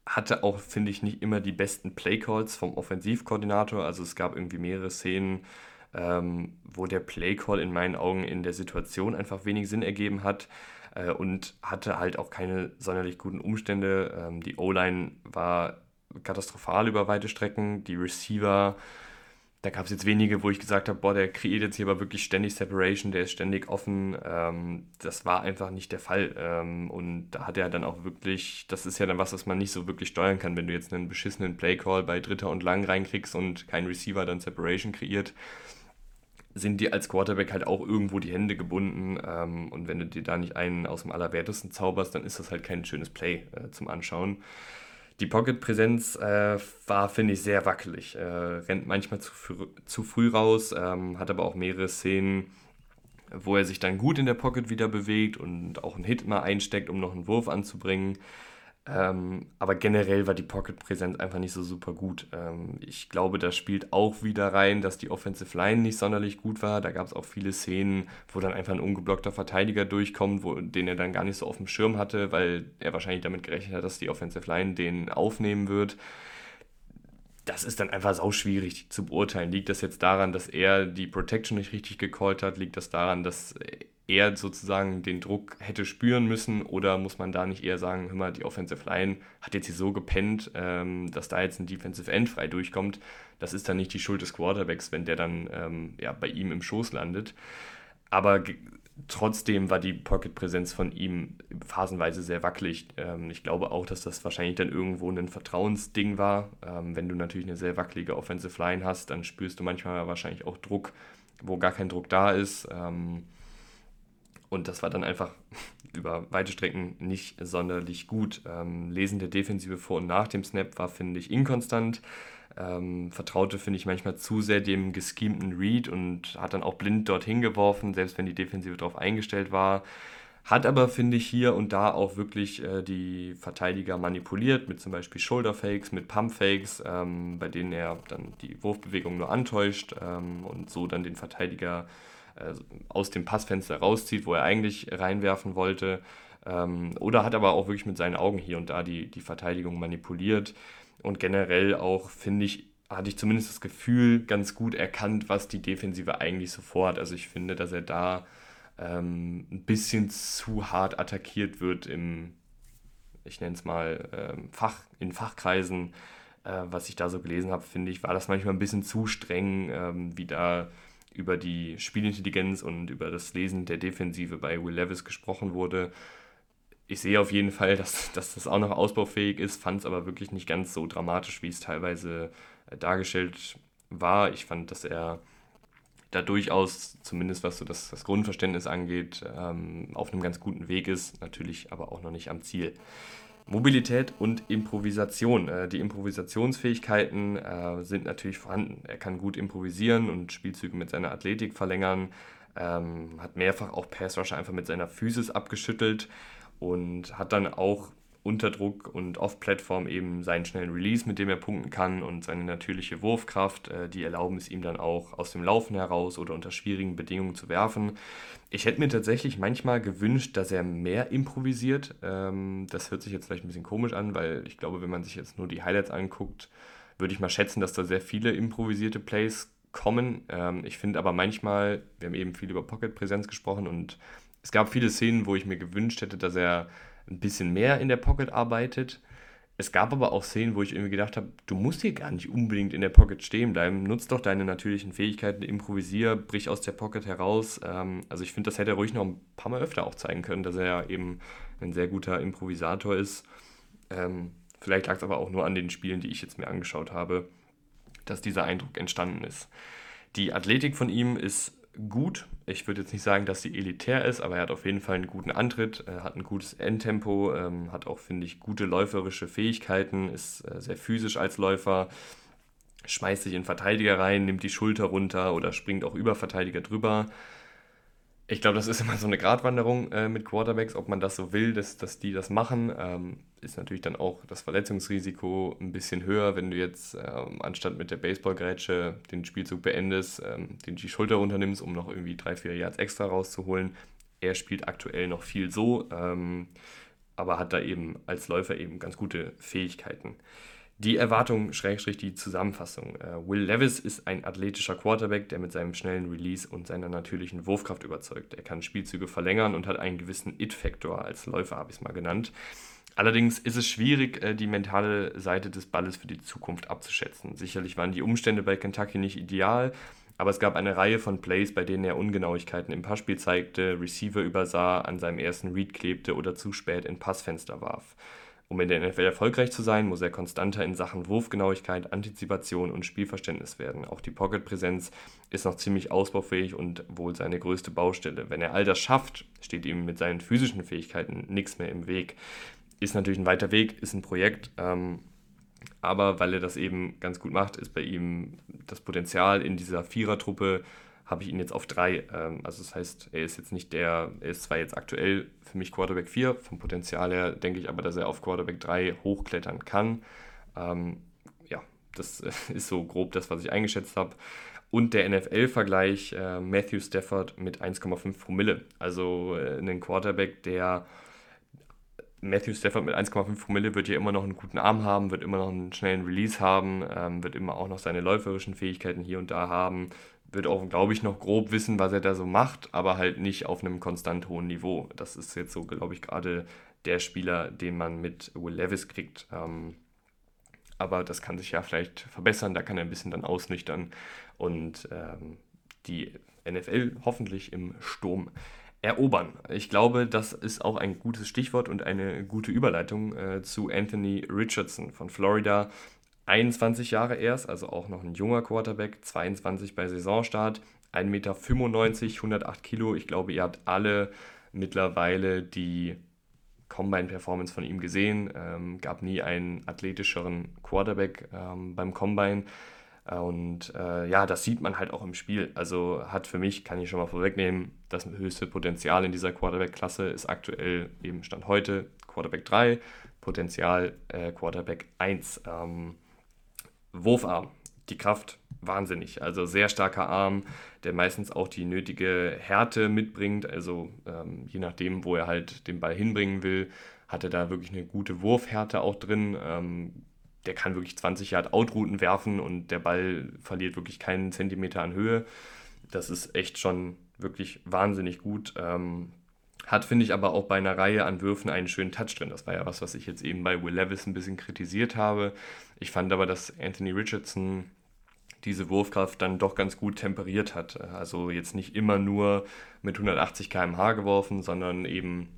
hatte auch, finde ich, nicht immer die besten Playcalls vom Offensivkoordinator. Also es gab irgendwie mehrere Szenen, ähm, wo der Playcall in meinen Augen in der Situation einfach wenig Sinn ergeben hat äh, und hatte halt auch keine sonderlich guten Umstände. Ähm, die O-Line war katastrophal über weite Strecken. Die Receiver da gab es jetzt wenige, wo ich gesagt habe, boah, der kreiert jetzt hier aber wirklich ständig Separation, der ist ständig offen. Ähm, das war einfach nicht der Fall. Ähm, und da hat er dann auch wirklich, das ist ja dann was, was man nicht so wirklich steuern kann, wenn du jetzt einen beschissenen Playcall bei Dritter und Lang reinkriegst und kein Receiver dann Separation kreiert, sind dir als Quarterback halt auch irgendwo die Hände gebunden. Ähm, und wenn du dir da nicht einen aus dem Allerwertesten zauberst, dann ist das halt kein schönes Play äh, zum Anschauen. Die Pocket-Präsenz äh, war, finde ich, sehr wackelig. Äh, rennt manchmal zu, früh, zu früh raus, ähm, hat aber auch mehrere Szenen, wo er sich dann gut in der Pocket wieder bewegt und auch einen Hit mal einsteckt, um noch einen Wurf anzubringen. Ähm, aber generell war die Pocket-Präsenz einfach nicht so super gut. Ähm, ich glaube, da spielt auch wieder rein, dass die Offensive Line nicht sonderlich gut war. Da gab es auch viele Szenen, wo dann einfach ein ungeblockter Verteidiger durchkommt, wo, den er dann gar nicht so auf dem Schirm hatte, weil er wahrscheinlich damit gerechnet hat, dass die Offensive Line den aufnehmen wird. Das ist dann einfach sau schwierig zu beurteilen. Liegt das jetzt daran, dass er die Protection nicht richtig gecallt hat? Liegt das daran, dass er sozusagen den Druck hätte spüren müssen oder muss man da nicht eher sagen, hör mal, die Offensive Line hat jetzt hier so gepennt, ähm, dass da jetzt ein Defensive End frei durchkommt. Das ist dann nicht die Schuld des Quarterbacks, wenn der dann ähm, ja, bei ihm im Schoß landet. Aber trotzdem war die Pocket-Präsenz von ihm phasenweise sehr wackelig. Ähm, ich glaube auch, dass das wahrscheinlich dann irgendwo ein Vertrauensding war. Ähm, wenn du natürlich eine sehr wackelige Offensive Line hast, dann spürst du manchmal wahrscheinlich auch Druck, wo gar kein Druck da ist. Ähm, und das war dann einfach über weite Strecken nicht sonderlich gut. Ähm, Lesen der Defensive vor und nach dem Snap war, finde ich, inkonstant. Ähm, vertraute, finde ich, manchmal zu sehr dem geschemten Read und hat dann auch blind dorthin geworfen, selbst wenn die Defensive darauf eingestellt war. Hat aber, finde ich, hier und da auch wirklich äh, die Verteidiger manipuliert, mit zum Beispiel Shoulder-Fakes, mit Pump-Fakes, ähm, bei denen er dann die Wurfbewegung nur antäuscht ähm, und so dann den Verteidiger äh, aus dem Passfenster rauszieht, wo er eigentlich reinwerfen wollte. Ähm, oder hat aber auch wirklich mit seinen Augen hier und da die, die Verteidigung manipuliert. Und generell auch, finde ich, hatte ich zumindest das Gefühl, ganz gut erkannt, was die Defensive eigentlich so vorhat. Also ich finde, dass er da ähm, ein bisschen zu hart attackiert wird im, ich nenne es mal, ähm, Fach, in Fachkreisen. Äh, was ich da so gelesen habe, finde ich, war das manchmal ein bisschen zu streng, ähm, wie da über die Spielintelligenz und über das Lesen der Defensive bei Will Levis gesprochen wurde ich sehe auf jeden Fall, dass, dass das auch noch ausbaufähig ist, fand es aber wirklich nicht ganz so dramatisch, wie es teilweise äh, dargestellt war. Ich fand, dass er da durchaus, zumindest was so das, das Grundverständnis angeht, ähm, auf einem ganz guten Weg ist, natürlich aber auch noch nicht am Ziel. Mobilität und Improvisation. Äh, die Improvisationsfähigkeiten äh, sind natürlich vorhanden. Er kann gut improvisieren und Spielzüge mit seiner Athletik verlängern, ähm, hat mehrfach auch Pass Rusher einfach mit seiner Physis abgeschüttelt und hat dann auch unter Druck und off-Plattform eben seinen schnellen Release, mit dem er punkten kann und seine natürliche Wurfkraft, äh, die erlauben es ihm dann auch aus dem Laufen heraus oder unter schwierigen Bedingungen zu werfen. Ich hätte mir tatsächlich manchmal gewünscht, dass er mehr improvisiert. Ähm, das hört sich jetzt vielleicht ein bisschen komisch an, weil ich glaube, wenn man sich jetzt nur die Highlights anguckt, würde ich mal schätzen, dass da sehr viele improvisierte Plays kommen. Ähm, ich finde aber manchmal, wir haben eben viel über Pocket-Präsenz gesprochen und es gab viele Szenen, wo ich mir gewünscht hätte, dass er ein bisschen mehr in der Pocket arbeitet. Es gab aber auch Szenen, wo ich irgendwie gedacht habe, du musst hier gar nicht unbedingt in der Pocket stehen bleiben. Nutz doch deine natürlichen Fähigkeiten, improvisier, brich aus der Pocket heraus. Ähm, also ich finde, das hätte er ruhig noch ein paar Mal öfter auch zeigen können, dass er ja eben ein sehr guter Improvisator ist. Ähm, vielleicht lag es aber auch nur an den Spielen, die ich jetzt mir angeschaut habe, dass dieser Eindruck entstanden ist. Die Athletik von ihm ist gut. Ich würde jetzt nicht sagen, dass sie elitär ist, aber er hat auf jeden Fall einen guten Antritt, er hat ein gutes Endtempo, ähm, hat auch, finde ich, gute läuferische Fähigkeiten, ist äh, sehr physisch als Läufer, schmeißt sich in Verteidiger rein, nimmt die Schulter runter oder springt auch über Verteidiger drüber. Ich glaube, das ist immer so eine Gratwanderung äh, mit Quarterbacks, ob man das so will, dass, dass die das machen. Ähm, ist natürlich dann auch das Verletzungsrisiko ein bisschen höher, wenn du jetzt ähm, anstatt mit der Baseballgrätsche den Spielzug beendest, ähm, den die Schulter runternimmst, um noch irgendwie drei, vier Yards extra rauszuholen. Er spielt aktuell noch viel so, ähm, aber hat da eben als Läufer eben ganz gute Fähigkeiten. Die Erwartung, Schrägstrich die Zusammenfassung. Äh, Will Levis ist ein athletischer Quarterback, der mit seinem schnellen Release und seiner natürlichen Wurfkraft überzeugt. Er kann Spielzüge verlängern und hat einen gewissen It-Faktor als Läufer, habe ich es mal genannt. Allerdings ist es schwierig, äh, die mentale Seite des Balles für die Zukunft abzuschätzen. Sicherlich waren die Umstände bei Kentucky nicht ideal, aber es gab eine Reihe von Plays, bei denen er Ungenauigkeiten im Passspiel zeigte, Receiver übersah, an seinem ersten Read klebte oder zu spät in Passfenster warf. Um in der NFL erfolgreich zu sein, muss er konstanter in Sachen Wurfgenauigkeit, Antizipation und Spielverständnis werden. Auch die Pocket-Präsenz ist noch ziemlich ausbaufähig und wohl seine größte Baustelle. Wenn er all das schafft, steht ihm mit seinen physischen Fähigkeiten nichts mehr im Weg. Ist natürlich ein weiter Weg, ist ein Projekt, ähm, aber weil er das eben ganz gut macht, ist bei ihm das Potenzial in dieser Vierertruppe habe ich ihn jetzt auf drei. Ähm, also das heißt, er ist jetzt nicht der, er ist zwar jetzt aktuell für mich Quarterback 4, vom Potenzial her denke ich aber, dass er auf Quarterback 3 hochklettern kann. Ähm, ja, das ist so grob das, was ich eingeschätzt habe. Und der NFL-Vergleich äh, Matthew Stafford mit 1,5 Promille. Also äh, ein Quarterback, der Matthew Stafford mit 1,5 Promille wird ja immer noch einen guten Arm haben, wird immer noch einen schnellen Release haben, ähm, wird immer auch noch seine läuferischen Fähigkeiten hier und da haben, wird auch, glaube ich, noch grob wissen, was er da so macht, aber halt nicht auf einem konstant hohen Niveau. Das ist jetzt so, glaube ich, gerade der Spieler, den man mit Will Levis kriegt. Ähm, aber das kann sich ja vielleicht verbessern, da kann er ein bisschen dann ausnüchtern und ähm, die NFL hoffentlich im Sturm erobern. Ich glaube, das ist auch ein gutes Stichwort und eine gute Überleitung äh, zu Anthony Richardson von Florida, 21 Jahre erst, also auch noch ein junger Quarterback, 22 bei Saisonstart, 1,95 Meter, 108 Kilo. Ich glaube, ihr habt alle mittlerweile die Combine-Performance von ihm gesehen. Ähm, gab nie einen athletischeren Quarterback ähm, beim Combine. Und äh, ja, das sieht man halt auch im Spiel. Also hat für mich, kann ich schon mal vorwegnehmen, das höchste Potenzial in dieser Quarterback-Klasse ist aktuell eben Stand heute Quarterback 3, Potenzial äh, Quarterback 1. Ähm, Wurfarm. Die Kraft wahnsinnig. Also sehr starker Arm, der meistens auch die nötige Härte mitbringt. Also ähm, je nachdem, wo er halt den Ball hinbringen will, hat er da wirklich eine gute Wurfhärte auch drin. Ähm, der kann wirklich 20 Yard Outrouten werfen und der Ball verliert wirklich keinen Zentimeter an Höhe. Das ist echt schon wirklich wahnsinnig gut. Ähm, hat, finde ich, aber auch bei einer Reihe an Würfen einen schönen Touch drin. Das war ja was, was ich jetzt eben bei Will Levis ein bisschen kritisiert habe. Ich fand aber, dass Anthony Richardson diese Wurfkraft dann doch ganz gut temperiert hat. Also jetzt nicht immer nur mit 180 km/h geworfen, sondern eben,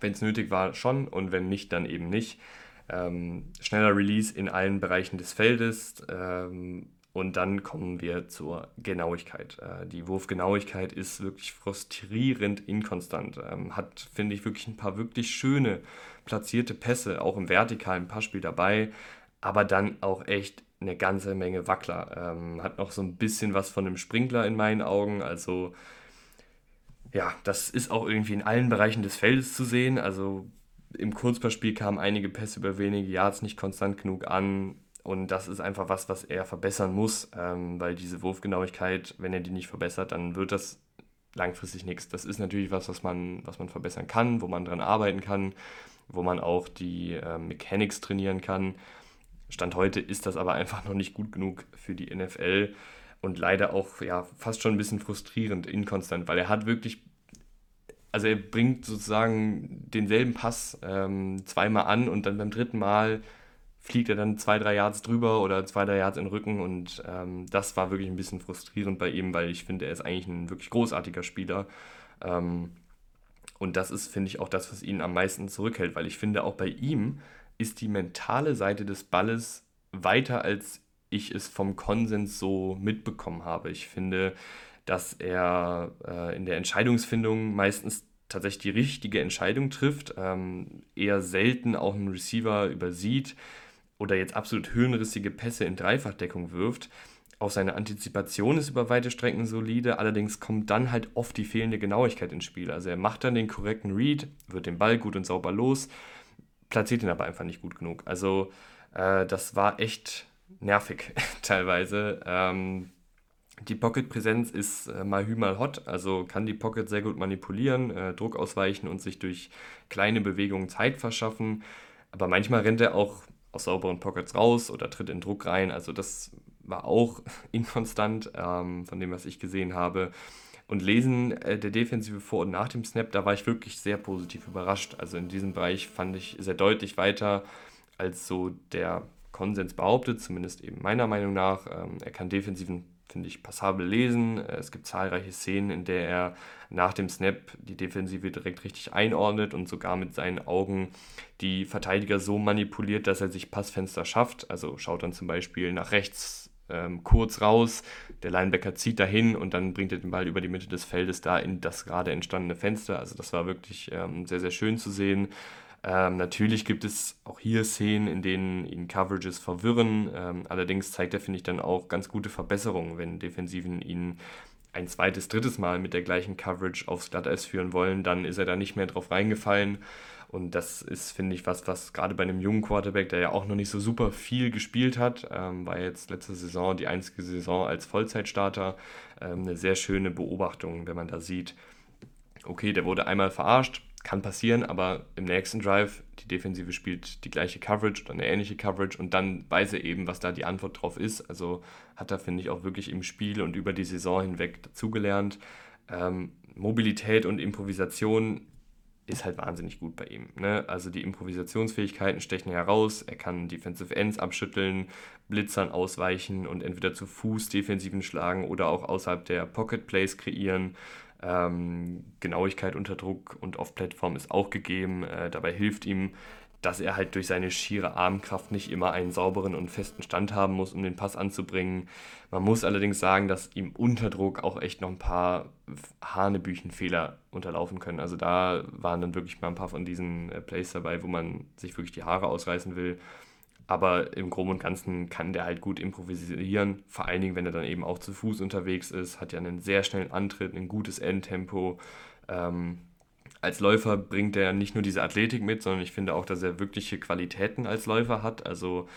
wenn es nötig war, schon und wenn nicht, dann eben nicht. Ähm, schneller Release in allen Bereichen des Feldes. Ähm, und dann kommen wir zur Genauigkeit. Äh, die Wurfgenauigkeit ist wirklich frustrierend inkonstant. Ähm, hat, finde ich, wirklich ein paar wirklich schöne platzierte Pässe, auch im vertikalen Passspiel dabei, aber dann auch echt eine ganze Menge Wackler. Ähm, hat noch so ein bisschen was von einem Sprinkler in meinen Augen. Also ja, das ist auch irgendwie in allen Bereichen des Feldes zu sehen. Also im Kurzpassspiel kamen einige Pässe über wenige Yards nicht konstant genug an. Und das ist einfach was, was er verbessern muss, ähm, weil diese Wurfgenauigkeit, wenn er die nicht verbessert, dann wird das langfristig nichts. Das ist natürlich was, was man, was man verbessern kann, wo man dran arbeiten kann, wo man auch die äh, Mechanics trainieren kann. Stand heute ist das aber einfach noch nicht gut genug für die NFL und leider auch ja, fast schon ein bisschen frustrierend, inkonstant, weil er hat wirklich, also er bringt sozusagen denselben Pass ähm, zweimal an und dann beim dritten Mal fliegt er dann zwei, drei Yards drüber oder zwei, drei Yards in den Rücken und ähm, das war wirklich ein bisschen frustrierend bei ihm, weil ich finde, er ist eigentlich ein wirklich großartiger Spieler. Ähm, und das ist, finde ich, auch das, was ihn am meisten zurückhält, weil ich finde, auch bei ihm ist die mentale Seite des Balles weiter, als ich es vom Konsens so mitbekommen habe. Ich finde, dass er äh, in der Entscheidungsfindung meistens tatsächlich die richtige Entscheidung trifft, ähm, eher selten auch einen Receiver übersieht oder jetzt absolut höhenrissige Pässe in Dreifachdeckung wirft. Auch seine Antizipation ist über weite Strecken solide, allerdings kommt dann halt oft die fehlende Genauigkeit ins Spiel. Also er macht dann den korrekten Read, wird den Ball gut und sauber los, platziert ihn aber einfach nicht gut genug. Also äh, das war echt nervig teilweise. Ähm, die Pocket-Präsenz ist äh, mal hü mal hot, also kann die Pocket sehr gut manipulieren, äh, Druck ausweichen und sich durch kleine Bewegungen Zeit verschaffen. Aber manchmal rennt er auch aus sauberen Pockets raus oder tritt in Druck rein. Also das war auch inkonstant ähm, von dem, was ich gesehen habe. Und Lesen äh, der Defensive vor und nach dem Snap, da war ich wirklich sehr positiv überrascht. Also in diesem Bereich fand ich sehr deutlich weiter, als so der Konsens behauptet, zumindest eben meiner Meinung nach. Ähm, er kann defensiven finde ich, passabel lesen. Äh, es gibt zahlreiche Szenen, in der er nach dem Snap die Defensive direkt richtig einordnet und sogar mit seinen Augen die Verteidiger so manipuliert, dass er sich Passfenster schafft. Also schaut dann zum Beispiel nach rechts ähm, kurz raus, der Linebacker zieht dahin und dann bringt er den Ball über die Mitte des Feldes da in das gerade entstandene Fenster. Also das war wirklich ähm, sehr, sehr schön zu sehen. Ähm, natürlich gibt es auch hier Szenen, in denen ihn Coverages verwirren. Ähm, allerdings zeigt er, finde ich, dann auch ganz gute Verbesserungen, wenn Defensiven ihn ein zweites, drittes Mal mit der gleichen Coverage aufs Glatteis führen wollen, dann ist er da nicht mehr drauf reingefallen. Und das ist, finde ich, was, was gerade bei einem jungen Quarterback, der ja auch noch nicht so super viel gespielt hat, ähm, war jetzt letzte Saison die einzige Saison als Vollzeitstarter, ähm, eine sehr schöne Beobachtung, wenn man da sieht, okay, der wurde einmal verarscht, kann passieren, aber im nächsten Drive, die Defensive spielt die gleiche Coverage oder eine ähnliche Coverage und dann weiß er eben, was da die Antwort drauf ist. Also hat er, finde ich, auch wirklich im Spiel und über die Saison hinweg dazugelernt. Ähm, Mobilität und Improvisation ist halt wahnsinnig gut bei ihm. Ne? Also die Improvisationsfähigkeiten stechen heraus. Er kann Defensive Ends abschütteln, Blitzern ausweichen und entweder zu Fuß Defensiven schlagen oder auch außerhalb der Pocket Plays kreieren. Ähm, Genauigkeit unter Druck und auf Plattform ist auch gegeben. Äh, dabei hilft ihm, dass er halt durch seine schiere Armkraft nicht immer einen sauberen und festen Stand haben muss, um den Pass anzubringen. Man muss allerdings sagen, dass ihm unter Druck auch echt noch ein paar Hanebüchenfehler unterlaufen können. Also da waren dann wirklich mal ein paar von diesen äh, Plays dabei, wo man sich wirklich die Haare ausreißen will. Aber im Groben und Ganzen kann der halt gut improvisieren, vor allen Dingen, wenn er dann eben auch zu Fuß unterwegs ist, hat ja einen sehr schnellen Antritt, ein gutes Endtempo. Ähm, als Läufer bringt er nicht nur diese Athletik mit, sondern ich finde auch, dass er wirkliche Qualitäten als Läufer hat. Also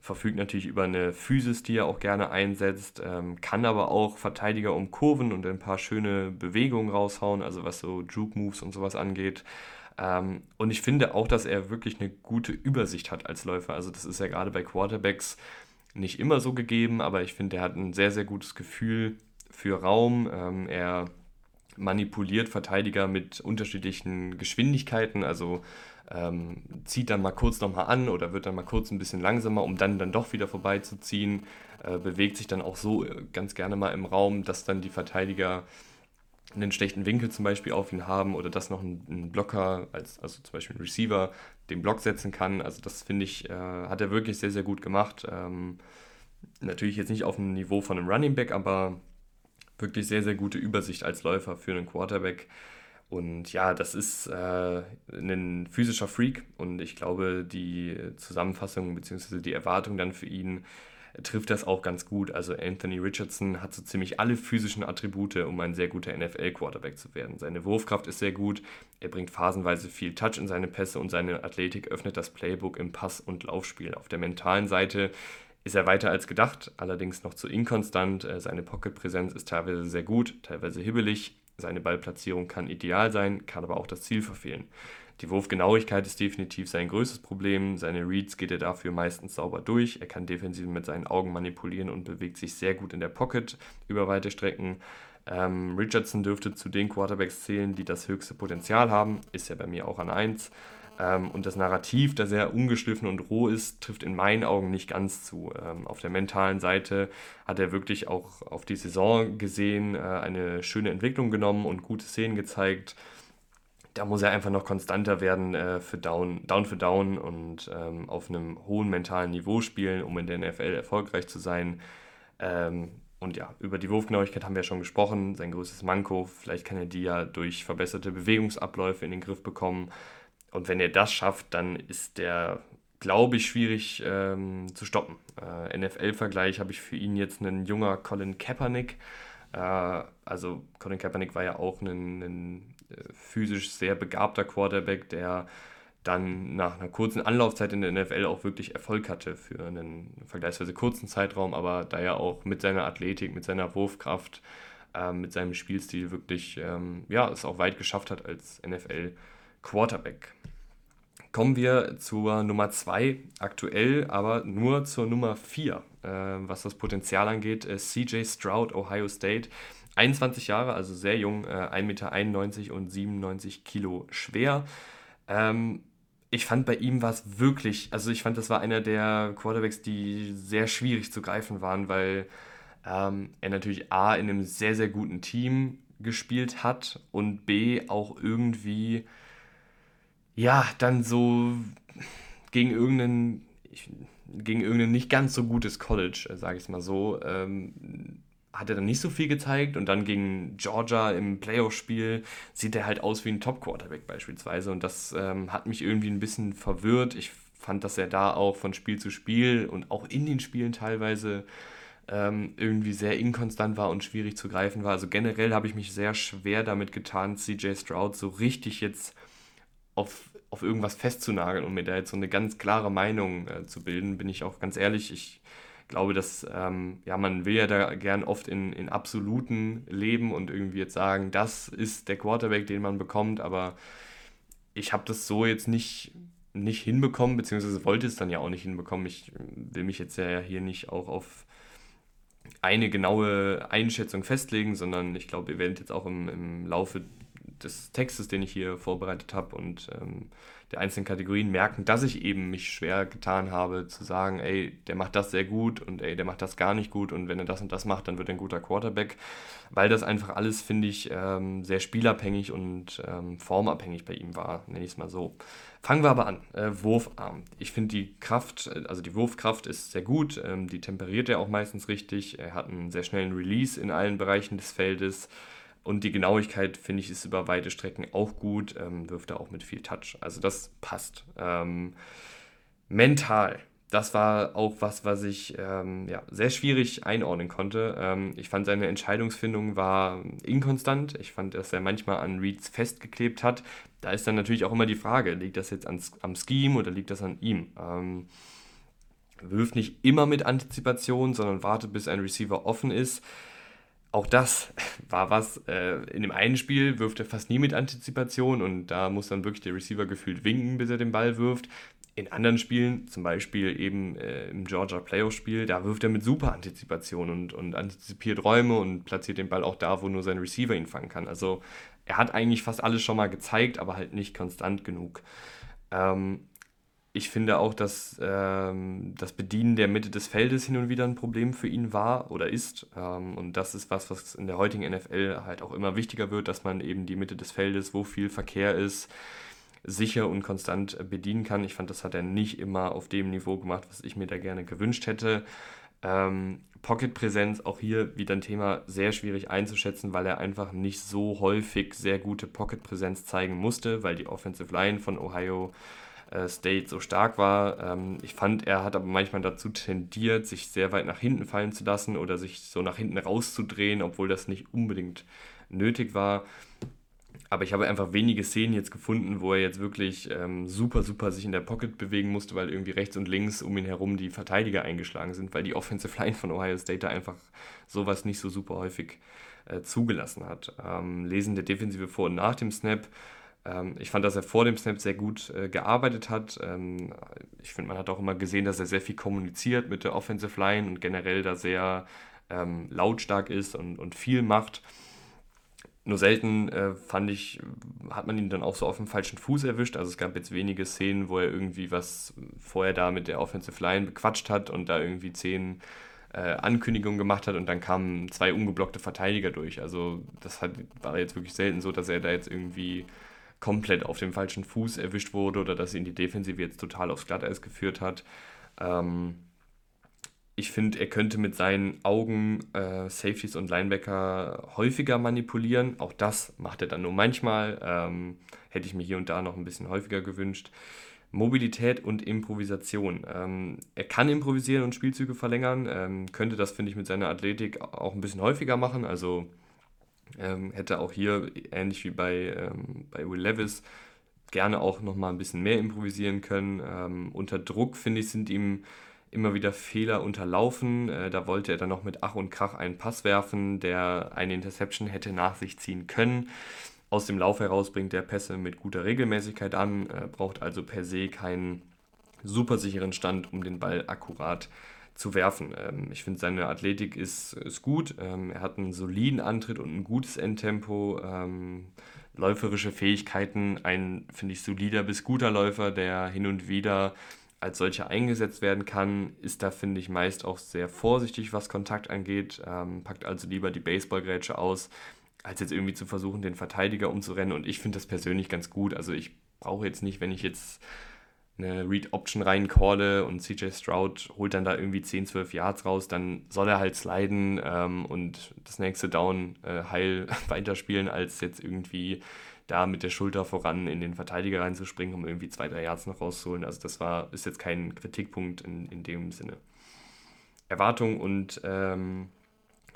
verfügt natürlich über eine Physis, die er auch gerne einsetzt, ähm, kann aber auch Verteidiger um Kurven und ein paar schöne Bewegungen raushauen, also was so Juke-Moves und sowas angeht. Ähm, und ich finde auch, dass er wirklich eine gute Übersicht hat als Läufer. Also das ist ja gerade bei Quarterbacks nicht immer so gegeben, aber ich finde, er hat ein sehr, sehr gutes Gefühl für Raum. Ähm, er manipuliert Verteidiger mit unterschiedlichen Geschwindigkeiten, also ähm, zieht dann mal kurz nochmal an oder wird dann mal kurz ein bisschen langsamer, um dann, dann doch wieder vorbeizuziehen, äh, bewegt sich dann auch so äh, ganz gerne mal im Raum, dass dann die Verteidiger einen schlechten Winkel zum Beispiel auf ihn haben oder dass noch ein, ein Blocker, als, also zum Beispiel ein Receiver, den Block setzen kann. Also das finde ich, äh, hat er wirklich sehr, sehr gut gemacht. Ähm, natürlich jetzt nicht auf dem Niveau von einem Running Back, aber wirklich sehr, sehr gute Übersicht als Läufer für einen Quarterback. Und ja, das ist äh, ein physischer Freak und ich glaube, die Zusammenfassung bzw. die Erwartung dann für ihn trifft das auch ganz gut. Also Anthony Richardson hat so ziemlich alle physischen Attribute, um ein sehr guter NFL-Quarterback zu werden. Seine Wurfkraft ist sehr gut, er bringt phasenweise viel Touch in seine Pässe und seine Athletik öffnet das Playbook im Pass- und Laufspiel. Auf der mentalen Seite ist er weiter als gedacht, allerdings noch zu inkonstant. Äh, seine Pocket-Präsenz ist teilweise sehr gut, teilweise hibbelig. Seine Ballplatzierung kann ideal sein, kann aber auch das Ziel verfehlen. Die Wurfgenauigkeit ist definitiv sein größtes Problem. Seine Reads geht er dafür meistens sauber durch. Er kann defensiv mit seinen Augen manipulieren und bewegt sich sehr gut in der Pocket über weite Strecken. Ähm, Richardson dürfte zu den Quarterbacks zählen, die das höchste Potenzial haben. Ist ja bei mir auch an 1. Ähm, und das Narrativ, das sehr ungeschliffen und roh ist, trifft in meinen Augen nicht ganz zu. Ähm, auf der mentalen Seite hat er wirklich auch auf die Saison gesehen äh, eine schöne Entwicklung genommen und gute Szenen gezeigt. Da muss er einfach noch konstanter werden äh, für Down, Down für Down und ähm, auf einem hohen mentalen Niveau spielen, um in der NFL erfolgreich zu sein. Ähm, und ja, über die Wurfgenauigkeit haben wir ja schon gesprochen. Sein größtes Manko, vielleicht kann er die ja durch verbesserte Bewegungsabläufe in den Griff bekommen. Und wenn er das schafft, dann ist der, glaube ich, schwierig ähm, zu stoppen. Äh, NFL-Vergleich habe ich für ihn jetzt einen junger Colin Kaepernick. Äh, also Colin Kaepernick war ja auch ein, ein physisch sehr begabter Quarterback, der dann nach einer kurzen Anlaufzeit in der NFL auch wirklich Erfolg hatte für einen vergleichsweise kurzen Zeitraum, aber da er auch mit seiner Athletik, mit seiner Wurfkraft, äh, mit seinem Spielstil wirklich ähm, ja, es auch weit geschafft hat als NFL-Quarterback. Quarterback. Kommen wir zur Nummer 2, aktuell aber nur zur Nummer 4, äh, was das Potenzial angeht. Äh, CJ Stroud, Ohio State. 21 Jahre, also sehr jung, äh, 1,91 Meter und 97 Kilo schwer. Ähm, ich fand bei ihm war es wirklich, also ich fand, das war einer der Quarterbacks, die sehr schwierig zu greifen waren, weil ähm, er natürlich A in einem sehr, sehr guten Team gespielt hat und B auch irgendwie ja, dann so gegen irgendeinen, gegen irgendein nicht ganz so gutes College, äh, sage ich es mal so, ähm, hat er dann nicht so viel gezeigt und dann gegen Georgia im Playoff-Spiel sieht er halt aus wie ein Top-Quarterback beispielsweise und das ähm, hat mich irgendwie ein bisschen verwirrt. Ich fand, dass er da auch von Spiel zu Spiel und auch in den Spielen teilweise ähm, irgendwie sehr inkonstant war und schwierig zu greifen war. Also generell habe ich mich sehr schwer damit getan, CJ Stroud so richtig jetzt auf, auf irgendwas festzunageln und mir da jetzt so eine ganz klare Meinung äh, zu bilden, bin ich auch ganz ehrlich. Ich glaube, dass ähm, ja, man will ja da gern oft in, in absoluten leben und irgendwie jetzt sagen, das ist der Quarterback, den man bekommt, aber ich habe das so jetzt nicht, nicht hinbekommen, beziehungsweise wollte es dann ja auch nicht hinbekommen. Ich will mich jetzt ja hier nicht auch auf eine genaue Einschätzung festlegen, sondern ich glaube, ihr werdet jetzt auch im, im Laufe des Textes, den ich hier vorbereitet habe und ähm, der einzelnen Kategorien merken, dass ich eben mich schwer getan habe zu sagen, ey, der macht das sehr gut und ey, der macht das gar nicht gut und wenn er das und das macht, dann wird er ein guter Quarterback, weil das einfach alles, finde ich, ähm, sehr spielabhängig und ähm, formabhängig bei ihm war, nenne ich es mal so. Fangen wir aber an. Äh, Wurfarm. Ich finde die Kraft, äh, also die Wurfkraft ist sehr gut, ähm, die temperiert er auch meistens richtig, er hat einen sehr schnellen Release in allen Bereichen des Feldes. Und die Genauigkeit, finde ich, ist über weite Strecken auch gut, ähm, wirft er auch mit viel Touch. Also das passt. Ähm, mental, das war auch was, was ich ähm, ja, sehr schwierig einordnen konnte. Ähm, ich fand seine Entscheidungsfindung war inkonstant. Ich fand, dass er manchmal an Reads festgeklebt hat. Da ist dann natürlich auch immer die Frage, liegt das jetzt ans, am Scheme oder liegt das an ihm? Ähm, wirft nicht immer mit Antizipation, sondern wartet, bis ein Receiver offen ist. Auch das war was. Äh, in dem einen Spiel wirft er fast nie mit Antizipation und da muss dann wirklich der Receiver gefühlt winken, bis er den Ball wirft. In anderen Spielen, zum Beispiel eben äh, im Georgia Playoff-Spiel, da wirft er mit super Antizipation und, und antizipiert Räume und platziert den Ball auch da, wo nur sein Receiver ihn fangen kann. Also er hat eigentlich fast alles schon mal gezeigt, aber halt nicht konstant genug. Ähm, ich finde auch, dass ähm, das Bedienen der Mitte des Feldes hin und wieder ein Problem für ihn war oder ist. Ähm, und das ist was, was in der heutigen NFL halt auch immer wichtiger wird, dass man eben die Mitte des Feldes, wo viel Verkehr ist, sicher und konstant bedienen kann. Ich fand, das hat er nicht immer auf dem Niveau gemacht, was ich mir da gerne gewünscht hätte. Ähm, Pocket-Präsenz, auch hier wieder ein Thema, sehr schwierig einzuschätzen, weil er einfach nicht so häufig sehr gute Pocket-Präsenz zeigen musste, weil die Offensive Line von Ohio äh, State so stark war. Ähm, ich fand, er hat aber manchmal dazu tendiert, sich sehr weit nach hinten fallen zu lassen oder sich so nach hinten rauszudrehen, obwohl das nicht unbedingt nötig war. Aber ich habe einfach wenige Szenen jetzt gefunden, wo er jetzt wirklich ähm, super, super sich in der Pocket bewegen musste, weil irgendwie rechts und links um ihn herum die Verteidiger eingeschlagen sind, weil die Offensive Line von Ohio State da einfach sowas nicht so super häufig äh, zugelassen hat. Ähm, Lesen der Defensive vor und nach dem Snap. Ähm, ich fand, dass er vor dem Snap sehr gut äh, gearbeitet hat. Ähm, ich finde, man hat auch immer gesehen, dass er sehr viel kommuniziert mit der Offensive Line und generell da sehr ähm, lautstark ist und, und viel macht. Nur selten äh, fand ich, hat man ihn dann auch so auf dem falschen Fuß erwischt. Also es gab jetzt wenige Szenen, wo er irgendwie was vorher da mit der Offensive Line bequatscht hat und da irgendwie zehn äh, Ankündigungen gemacht hat und dann kamen zwei ungeblockte Verteidiger durch. Also das hat, war jetzt wirklich selten so, dass er da jetzt irgendwie komplett auf dem falschen Fuß erwischt wurde oder dass ihn die Defensive jetzt total aufs Glatteis geführt hat. Ähm, ich finde, er könnte mit seinen Augen äh, Safeties und Linebacker häufiger manipulieren. Auch das macht er dann nur manchmal. Ähm, hätte ich mir hier und da noch ein bisschen häufiger gewünscht. Mobilität und Improvisation. Ähm, er kann improvisieren und Spielzüge verlängern, ähm, könnte das, finde ich, mit seiner Athletik auch ein bisschen häufiger machen. Also ähm, hätte auch hier, ähnlich wie bei, ähm, bei Will Levis, gerne auch nochmal ein bisschen mehr improvisieren können. Ähm, unter Druck, finde ich, sind ihm immer wieder Fehler unterlaufen. Äh, da wollte er dann noch mit Ach und Krach einen Pass werfen, der eine Interception hätte nach sich ziehen können. Aus dem Lauf heraus bringt er Pässe mit guter Regelmäßigkeit an, äh, braucht also per se keinen super sicheren Stand, um den Ball akkurat zu werfen. Ähm, ich finde, seine Athletik ist, ist gut. Ähm, er hat einen soliden Antritt und ein gutes Endtempo. Ähm, läuferische Fähigkeiten, ein, finde ich, solider bis guter Läufer, der hin und wieder als solcher eingesetzt werden kann, ist da, finde ich, meist auch sehr vorsichtig, was Kontakt angeht, ähm, packt also lieber die Baseballgrätsche aus, als jetzt irgendwie zu versuchen, den Verteidiger umzurennen. Und ich finde das persönlich ganz gut. Also ich brauche jetzt nicht, wenn ich jetzt eine Read-Option reincalle und CJ Stroud holt dann da irgendwie 10, 12 Yards raus, dann soll er halt sliden ähm, und das nächste Down äh, heil weiterspielen, als jetzt irgendwie da mit der Schulter voran in den Verteidiger reinzuspringen, um irgendwie zwei, drei Yards noch rauszuholen. Also das war, ist jetzt kein Kritikpunkt in, in dem Sinne. Erwartung und ähm,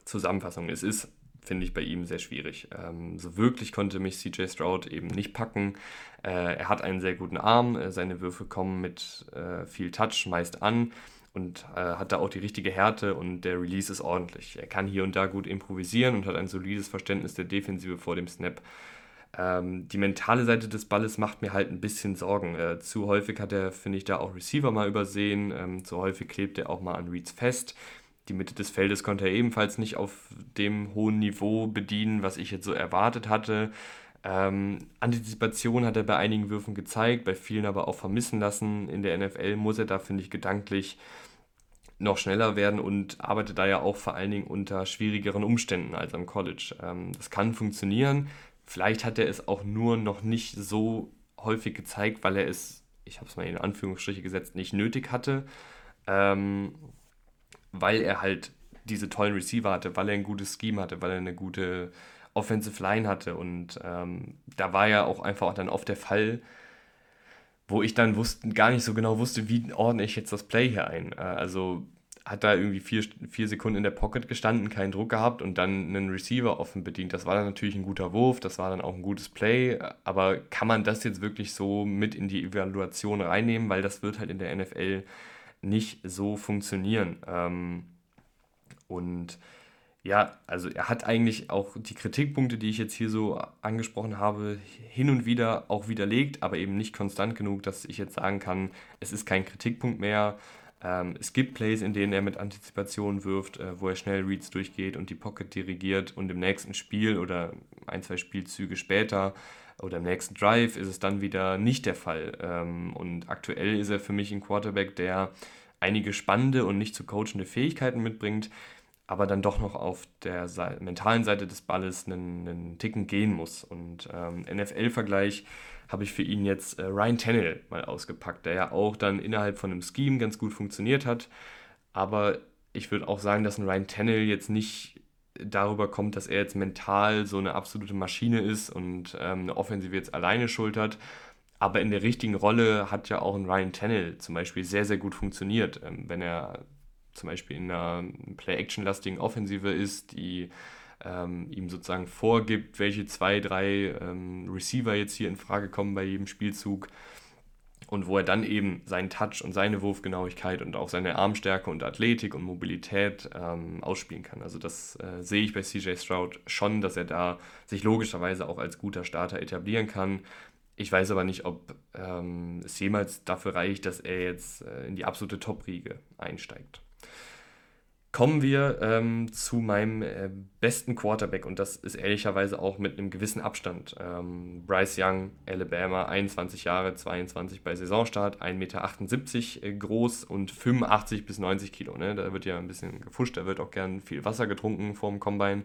Zusammenfassung. Es ist, finde ich, bei ihm sehr schwierig. Ähm, so wirklich konnte mich CJ Stroud eben nicht packen. Äh, er hat einen sehr guten Arm, äh, seine Würfe kommen mit äh, viel Touch meist an und äh, hat da auch die richtige Härte und der Release ist ordentlich. Er kann hier und da gut improvisieren und hat ein solides Verständnis der Defensive vor dem Snap. Ähm, die mentale Seite des Balles macht mir halt ein bisschen Sorgen. Äh, zu häufig hat er, finde ich, da auch Receiver mal übersehen. Ähm, zu häufig klebt er auch mal an Reads fest. Die Mitte des Feldes konnte er ebenfalls nicht auf dem hohen Niveau bedienen, was ich jetzt so erwartet hatte. Ähm, Antizipation hat er bei einigen Würfen gezeigt, bei vielen aber auch vermissen lassen. In der NFL muss er da, finde ich, gedanklich noch schneller werden und arbeitet da ja auch vor allen Dingen unter schwierigeren Umständen als am College. Ähm, das kann funktionieren, Vielleicht hat er es auch nur noch nicht so häufig gezeigt, weil er es, ich habe es mal in Anführungsstriche gesetzt, nicht nötig hatte, ähm, weil er halt diese tollen Receiver hatte, weil er ein gutes Scheme hatte, weil er eine gute Offensive Line hatte und ähm, da war ja auch einfach dann oft der Fall, wo ich dann wusste, gar nicht so genau wusste, wie ordne ich jetzt das Play hier ein. Äh, also hat da irgendwie vier, vier Sekunden in der Pocket gestanden, keinen Druck gehabt und dann einen Receiver offen bedient. Das war dann natürlich ein guter Wurf, das war dann auch ein gutes Play, aber kann man das jetzt wirklich so mit in die Evaluation reinnehmen, weil das wird halt in der NFL nicht so funktionieren. Ähm, und ja, also er hat eigentlich auch die Kritikpunkte, die ich jetzt hier so angesprochen habe, hin und wieder auch widerlegt, aber eben nicht konstant genug, dass ich jetzt sagen kann, es ist kein Kritikpunkt mehr. Ähm, es gibt Plays, in denen er mit Antizipation wirft, äh, wo er schnell Reads durchgeht und die Pocket dirigiert und im nächsten Spiel oder ein, zwei Spielzüge später oder im nächsten Drive ist es dann wieder nicht der Fall. Ähm, und aktuell ist er für mich ein Quarterback, der einige spannende und nicht zu coachende Fähigkeiten mitbringt, aber dann doch noch auf der mentalen Seite des Balles einen, einen Ticken gehen muss. Und ähm, NFL-Vergleich habe ich für ihn jetzt äh, Ryan Tannehill mal ausgepackt, der ja auch dann innerhalb von einem Scheme ganz gut funktioniert hat. Aber ich würde auch sagen, dass ein Ryan Tannehill jetzt nicht darüber kommt, dass er jetzt mental so eine absolute Maschine ist und ähm, eine Offensive jetzt alleine schultert. Aber in der richtigen Rolle hat ja auch ein Ryan Tannehill zum Beispiel sehr, sehr gut funktioniert. Ähm, wenn er zum Beispiel in einer Play-Action-lastigen Offensive ist, die ähm, ihm sozusagen vorgibt, welche zwei, drei ähm, Receiver jetzt hier in Frage kommen bei jedem Spielzug und wo er dann eben seinen Touch und seine Wurfgenauigkeit und auch seine Armstärke und Athletik und Mobilität ähm, ausspielen kann. Also das äh, sehe ich bei CJ Stroud schon, dass er da sich logischerweise auch als guter Starter etablieren kann. Ich weiß aber nicht, ob ähm, es jemals dafür reicht, dass er jetzt äh, in die absolute Top-Riege einsteigt. Kommen wir ähm, zu meinem äh, besten Quarterback und das ist ehrlicherweise auch mit einem gewissen Abstand. Ähm, Bryce Young, Alabama, 21 Jahre, 22 bei Saisonstart, 1,78 Meter äh, groß und 85 bis 90 Kilo. Ne? Da wird ja ein bisschen gefuscht, da wird auch gern viel Wasser getrunken vorm Combine.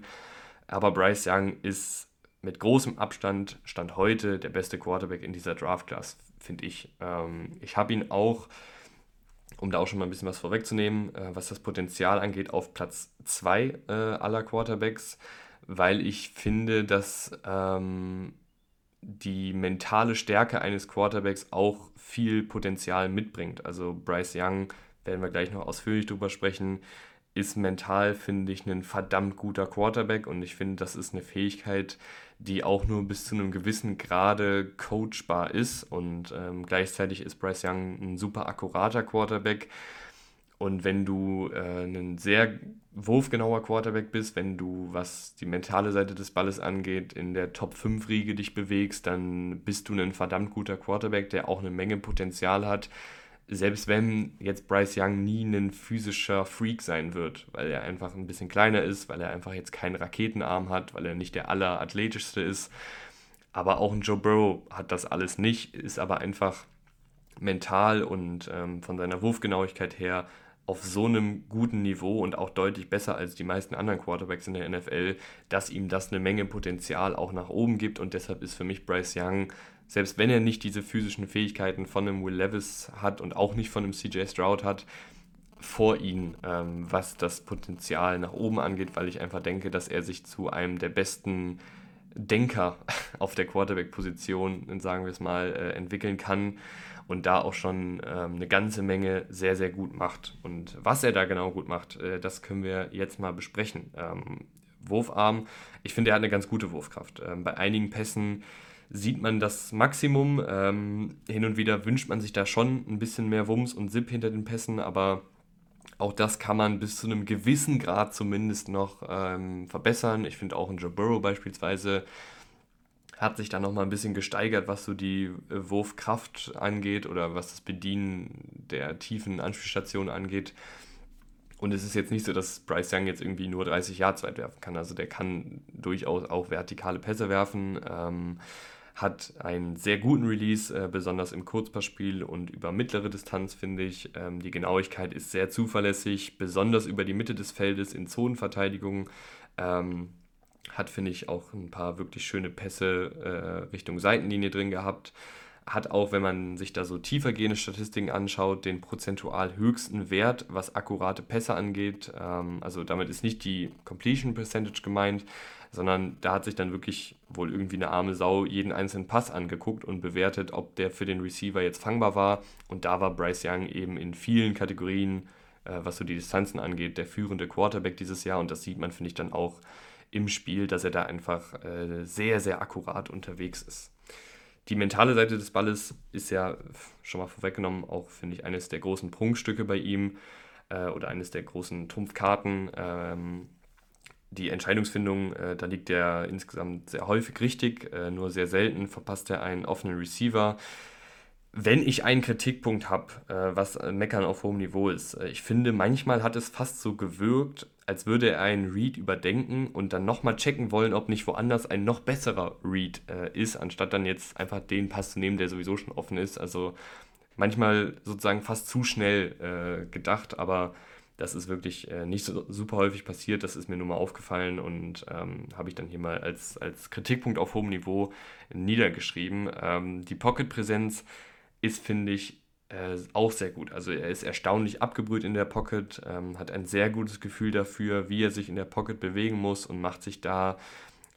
Aber Bryce Young ist mit großem Abstand, Stand heute, der beste Quarterback in dieser Draft-Class, finde ich. Ähm, ich habe ihn auch um da auch schon mal ein bisschen was vorwegzunehmen, äh, was das Potenzial angeht, auf Platz 2 äh, aller Quarterbacks, weil ich finde, dass ähm, die mentale Stärke eines Quarterbacks auch viel Potenzial mitbringt. Also Bryce Young, werden wir gleich noch ausführlich drüber sprechen, ist mental, finde ich, ein verdammt guter Quarterback und ich finde, das ist eine Fähigkeit, die auch nur bis zu einem gewissen Grade coachbar ist. Und ähm, gleichzeitig ist Bryce Young ein super akkurater Quarterback. Und wenn du äh, ein sehr wurfgenauer Quarterback bist, wenn du, was die mentale Seite des Balles angeht, in der Top 5 Riege dich bewegst, dann bist du ein verdammt guter Quarterback, der auch eine Menge Potenzial hat, selbst wenn jetzt Bryce Young nie ein physischer Freak sein wird, weil er einfach ein bisschen kleiner ist, weil er einfach jetzt keinen Raketenarm hat, weil er nicht der allerathletischste ist. Aber auch ein Joe Burrow hat das alles nicht, ist aber einfach mental und ähm, von seiner Wurfgenauigkeit her auf so einem guten Niveau und auch deutlich besser als die meisten anderen Quarterbacks in der NFL, dass ihm das eine Menge Potenzial auch nach oben gibt und deshalb ist für mich Bryce Young selbst wenn er nicht diese physischen Fähigkeiten von einem Will Levis hat und auch nicht von einem CJ Stroud hat, vor ihm, ähm, was das Potenzial nach oben angeht, weil ich einfach denke, dass er sich zu einem der besten Denker auf der Quarterback-Position, sagen wir es mal, äh, entwickeln kann und da auch schon ähm, eine ganze Menge sehr, sehr gut macht. Und was er da genau gut macht, äh, das können wir jetzt mal besprechen. Ähm, Wurfarm, ich finde, er hat eine ganz gute Wurfkraft. Ähm, bei einigen Pässen sieht man das Maximum. Ähm, hin und wieder wünscht man sich da schon ein bisschen mehr Wumms und Zip hinter den Pässen, aber auch das kann man bis zu einem gewissen Grad zumindest noch ähm, verbessern. Ich finde auch ein Joe Burrow beispielsweise hat sich da nochmal ein bisschen gesteigert, was so die äh, Wurfkraft angeht oder was das Bedienen der tiefen Anspielstation angeht. Und es ist jetzt nicht so, dass Bryce Young jetzt irgendwie nur 30 Yards weit werfen kann. Also der kann durchaus auch vertikale Pässe werfen. Ähm, hat einen sehr guten Release, äh, besonders im Kurzpassspiel und über mittlere Distanz, finde ich. Ähm, die Genauigkeit ist sehr zuverlässig, besonders über die Mitte des Feldes in Zonenverteidigung. Ähm, hat, finde ich, auch ein paar wirklich schöne Pässe äh, Richtung Seitenlinie drin gehabt. Hat auch, wenn man sich da so tiefergehende Statistiken anschaut, den prozentual höchsten Wert, was akkurate Pässe angeht. Ähm, also damit ist nicht die Completion Percentage gemeint, sondern da hat sich dann wirklich wohl irgendwie eine arme Sau jeden einzelnen Pass angeguckt und bewertet, ob der für den Receiver jetzt fangbar war. Und da war Bryce Young eben in vielen Kategorien, äh, was so die Distanzen angeht, der führende Quarterback dieses Jahr. Und das sieht man, finde ich, dann auch im Spiel, dass er da einfach äh, sehr, sehr akkurat unterwegs ist. Die mentale Seite des Balles ist ja schon mal vorweggenommen auch, finde ich, eines der großen Prunkstücke bei ihm äh, oder eines der großen Trumpfkarten. Ähm, die Entscheidungsfindung, äh, da liegt er insgesamt sehr häufig richtig, äh, nur sehr selten verpasst er einen offenen Receiver. Wenn ich einen Kritikpunkt habe, äh, was Meckern auf hohem Niveau ist, äh, ich finde, manchmal hat es fast so gewirkt, als würde er einen Read überdenken und dann nochmal checken wollen, ob nicht woanders ein noch besserer Read äh, ist, anstatt dann jetzt einfach den Pass zu nehmen, der sowieso schon offen ist. Also manchmal sozusagen fast zu schnell äh, gedacht, aber das ist wirklich äh, nicht so super häufig passiert. Das ist mir nur mal aufgefallen und ähm, habe ich dann hier mal als, als Kritikpunkt auf hohem Niveau niedergeschrieben. Ähm, die Pocket-Präsenz ist, finde ich, äh, auch sehr gut. Also er ist erstaunlich abgebrüht in der Pocket, ähm, hat ein sehr gutes Gefühl dafür, wie er sich in der Pocket bewegen muss und macht sich da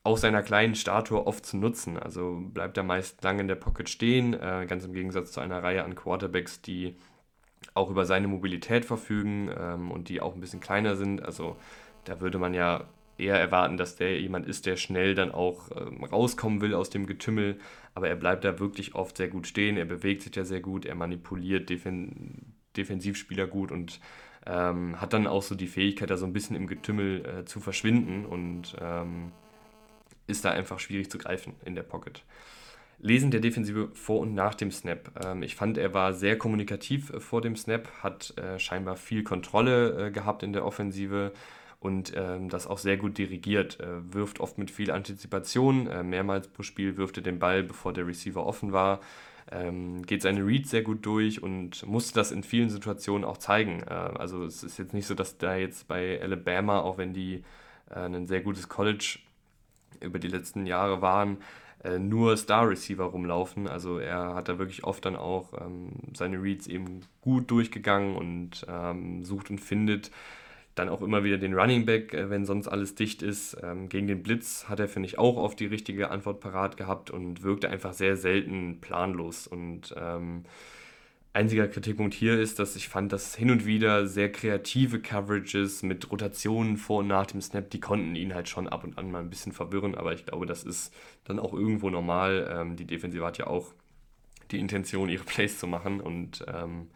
auch seiner kleinen Statue oft zu nutzen. Also bleibt er meist lange in der Pocket stehen, äh, ganz im Gegensatz zu einer Reihe an Quarterbacks, die auch über seine Mobilität verfügen ähm, und die auch ein bisschen kleiner sind. Also da würde man ja eher erwarten, dass der jemand ist, der schnell dann auch ähm, rauskommen will aus dem Getümmel. Aber er bleibt da wirklich oft sehr gut stehen. Er bewegt sich ja sehr gut. Er manipuliert Defen Defensivspieler gut und ähm, hat dann auch so die Fähigkeit, da so ein bisschen im Getümmel äh, zu verschwinden und ähm, ist da einfach schwierig zu greifen in der Pocket. Lesen der Defensive vor und nach dem Snap. Ähm, ich fand, er war sehr kommunikativ äh, vor dem Snap, hat äh, scheinbar viel Kontrolle äh, gehabt in der Offensive und ähm, das auch sehr gut dirigiert. Äh, wirft oft mit viel Antizipation, äh, mehrmals pro Spiel wirft er den Ball, bevor der Receiver offen war. Ähm, geht seine Reads sehr gut durch und musste das in vielen Situationen auch zeigen. Äh, also es ist jetzt nicht so, dass da jetzt bei Alabama, auch wenn die ein sehr gutes College über die letzten Jahre waren, äh, nur Star Receiver rumlaufen. Also er hat da wirklich oft dann auch ähm, seine Reads eben gut durchgegangen und ähm, sucht und findet dann auch immer wieder den Running Back, äh, wenn sonst alles dicht ist. Ähm, gegen den Blitz hat er, finde ich, auch oft die richtige Antwort parat gehabt und wirkte einfach sehr selten planlos. Und ähm, einziger Kritikpunkt hier ist, dass ich fand, dass hin und wieder sehr kreative Coverages mit Rotationen vor und nach dem Snap, die konnten ihn halt schon ab und an mal ein bisschen verwirren, aber ich glaube, das ist dann auch irgendwo normal. Ähm, die Defensive hat ja auch die Intention, ihre Plays zu machen und ähm,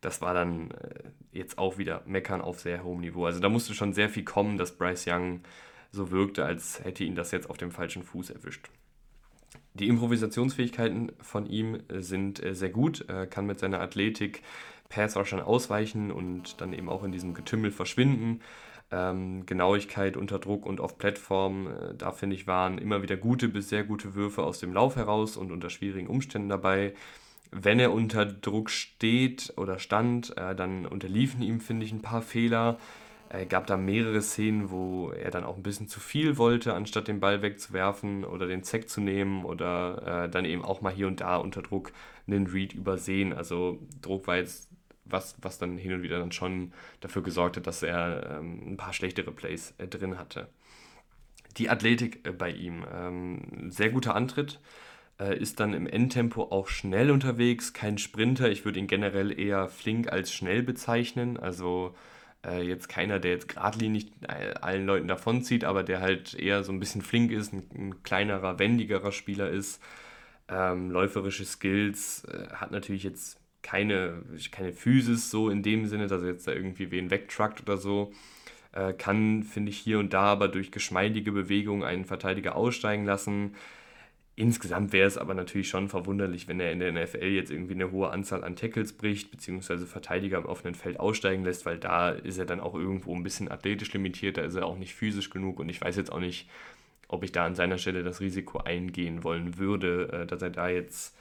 das war dann äh, jetzt auch wieder Meckern auf sehr hohem Niveau. Also da musste schon sehr viel kommen, dass Bryce Young so wirkte, als hätte ihn das jetzt auf dem falschen Fuß erwischt. Die Improvisationsfähigkeiten von ihm äh, sind äh, sehr gut, er kann mit seiner Athletik Pass auch schon ausweichen und dann eben auch in diesem Getümmel verschwinden. Ähm, Genauigkeit unter Druck und auf Plattform, äh, da finde ich, waren immer wieder gute bis sehr gute Würfe aus dem Lauf heraus und unter schwierigen Umständen dabei wenn er unter Druck steht oder stand, äh, dann unterliefen ihm, finde ich, ein paar Fehler. Es gab da mehrere Szenen, wo er dann auch ein bisschen zu viel wollte, anstatt den Ball wegzuwerfen oder den Zeck zu nehmen oder äh, dann eben auch mal hier und da unter Druck einen Read übersehen. Also Druck war jetzt was, was dann hin und wieder dann schon dafür gesorgt hat, dass er ähm, ein paar schlechtere Plays äh, drin hatte. Die Athletik äh, bei ihm, ähm, sehr guter Antritt äh, ist dann im Endtempo auch schnell unterwegs, kein Sprinter. Ich würde ihn generell eher flink als schnell bezeichnen. Also äh, jetzt keiner, der jetzt geradlinig allen Leuten davonzieht, aber der halt eher so ein bisschen flink ist, ein, ein kleinerer, wendigerer Spieler ist. Ähm, läuferische Skills, äh, hat natürlich jetzt keine, keine Physis so in dem Sinne, dass er jetzt da irgendwie wen wegtruckt oder so. Äh, kann, finde ich, hier und da aber durch geschmeidige Bewegungen einen Verteidiger aussteigen lassen Insgesamt wäre es aber natürlich schon verwunderlich, wenn er in der NFL jetzt irgendwie eine hohe Anzahl an Tackles bricht, beziehungsweise Verteidiger im offenen Feld aussteigen lässt, weil da ist er dann auch irgendwo ein bisschen athletisch limitiert, da ist er auch nicht physisch genug und ich weiß jetzt auch nicht, ob ich da an seiner Stelle das Risiko eingehen wollen würde, äh, dass er da jetzt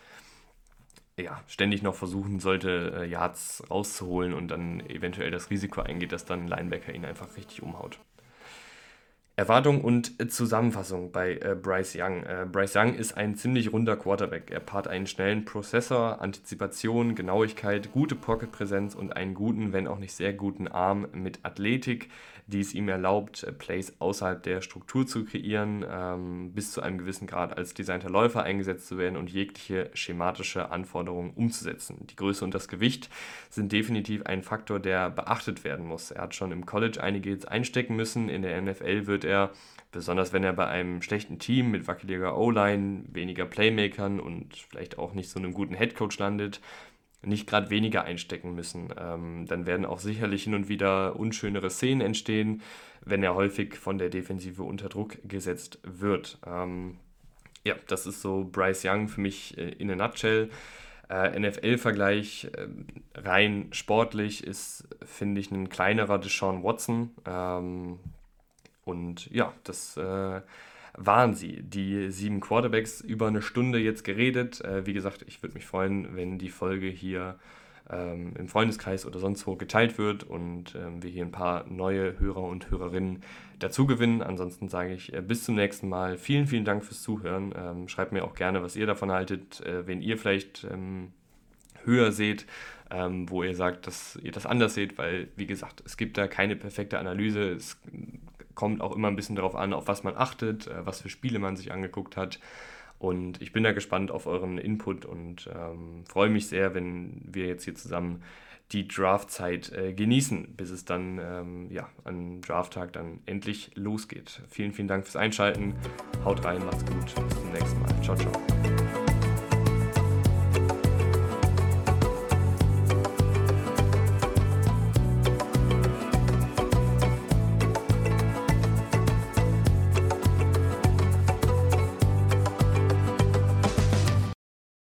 ja, ständig noch versuchen sollte, äh, Yards rauszuholen und dann eventuell das Risiko eingeht, dass dann ein Linebacker ihn einfach richtig umhaut. Erwartung und Zusammenfassung bei äh, Bryce Young. Äh, Bryce Young ist ein ziemlich runder Quarterback. Er paart einen schnellen Prozessor, Antizipation, Genauigkeit, gute Pocket-Präsenz und einen guten, wenn auch nicht sehr guten Arm mit Athletik die es ihm erlaubt, äh, Plays außerhalb der Struktur zu kreieren, ähm, bis zu einem gewissen Grad als designter Läufer eingesetzt zu werden und jegliche schematische Anforderungen umzusetzen. Die Größe und das Gewicht sind definitiv ein Faktor, der beachtet werden muss. Er hat schon im College einiges einstecken müssen. In der NFL wird er, besonders wenn er bei einem schlechten Team mit wackeliger O-Line, weniger Playmakern und vielleicht auch nicht so einem guten Headcoach landet, nicht gerade weniger einstecken müssen. Ähm, dann werden auch sicherlich hin und wieder unschönere Szenen entstehen, wenn er häufig von der Defensive unter Druck gesetzt wird. Ähm, ja, das ist so Bryce Young für mich äh, in a nutshell. Äh, NFL-Vergleich äh, rein sportlich ist, finde ich, ein kleinerer Deshaun Watson. Ähm, und ja, das äh, waren sie, die sieben Quarterbacks, über eine Stunde jetzt geredet. Äh, wie gesagt, ich würde mich freuen, wenn die Folge hier ähm, im Freundeskreis oder sonst wo geteilt wird und ähm, wir hier ein paar neue Hörer und Hörerinnen dazu gewinnen. Ansonsten sage ich äh, bis zum nächsten Mal. Vielen, vielen Dank fürs Zuhören. Ähm, schreibt mir auch gerne, was ihr davon haltet, äh, wenn ihr vielleicht ähm, höher seht, ähm, wo ihr sagt, dass ihr das anders seht, weil, wie gesagt, es gibt da keine perfekte Analyse. Es kommt auch immer ein bisschen darauf an, auf was man achtet, äh, was für Spiele man sich angeguckt hat. Und ich bin da gespannt auf euren Input und ähm, freue mich sehr, wenn wir jetzt hier zusammen die Draftzeit äh, genießen, bis es dann ähm, ja, an Drafttag dann endlich losgeht. Vielen, vielen Dank fürs Einschalten. Haut rein, macht's gut. Bis zum nächsten Mal. Ciao, ciao.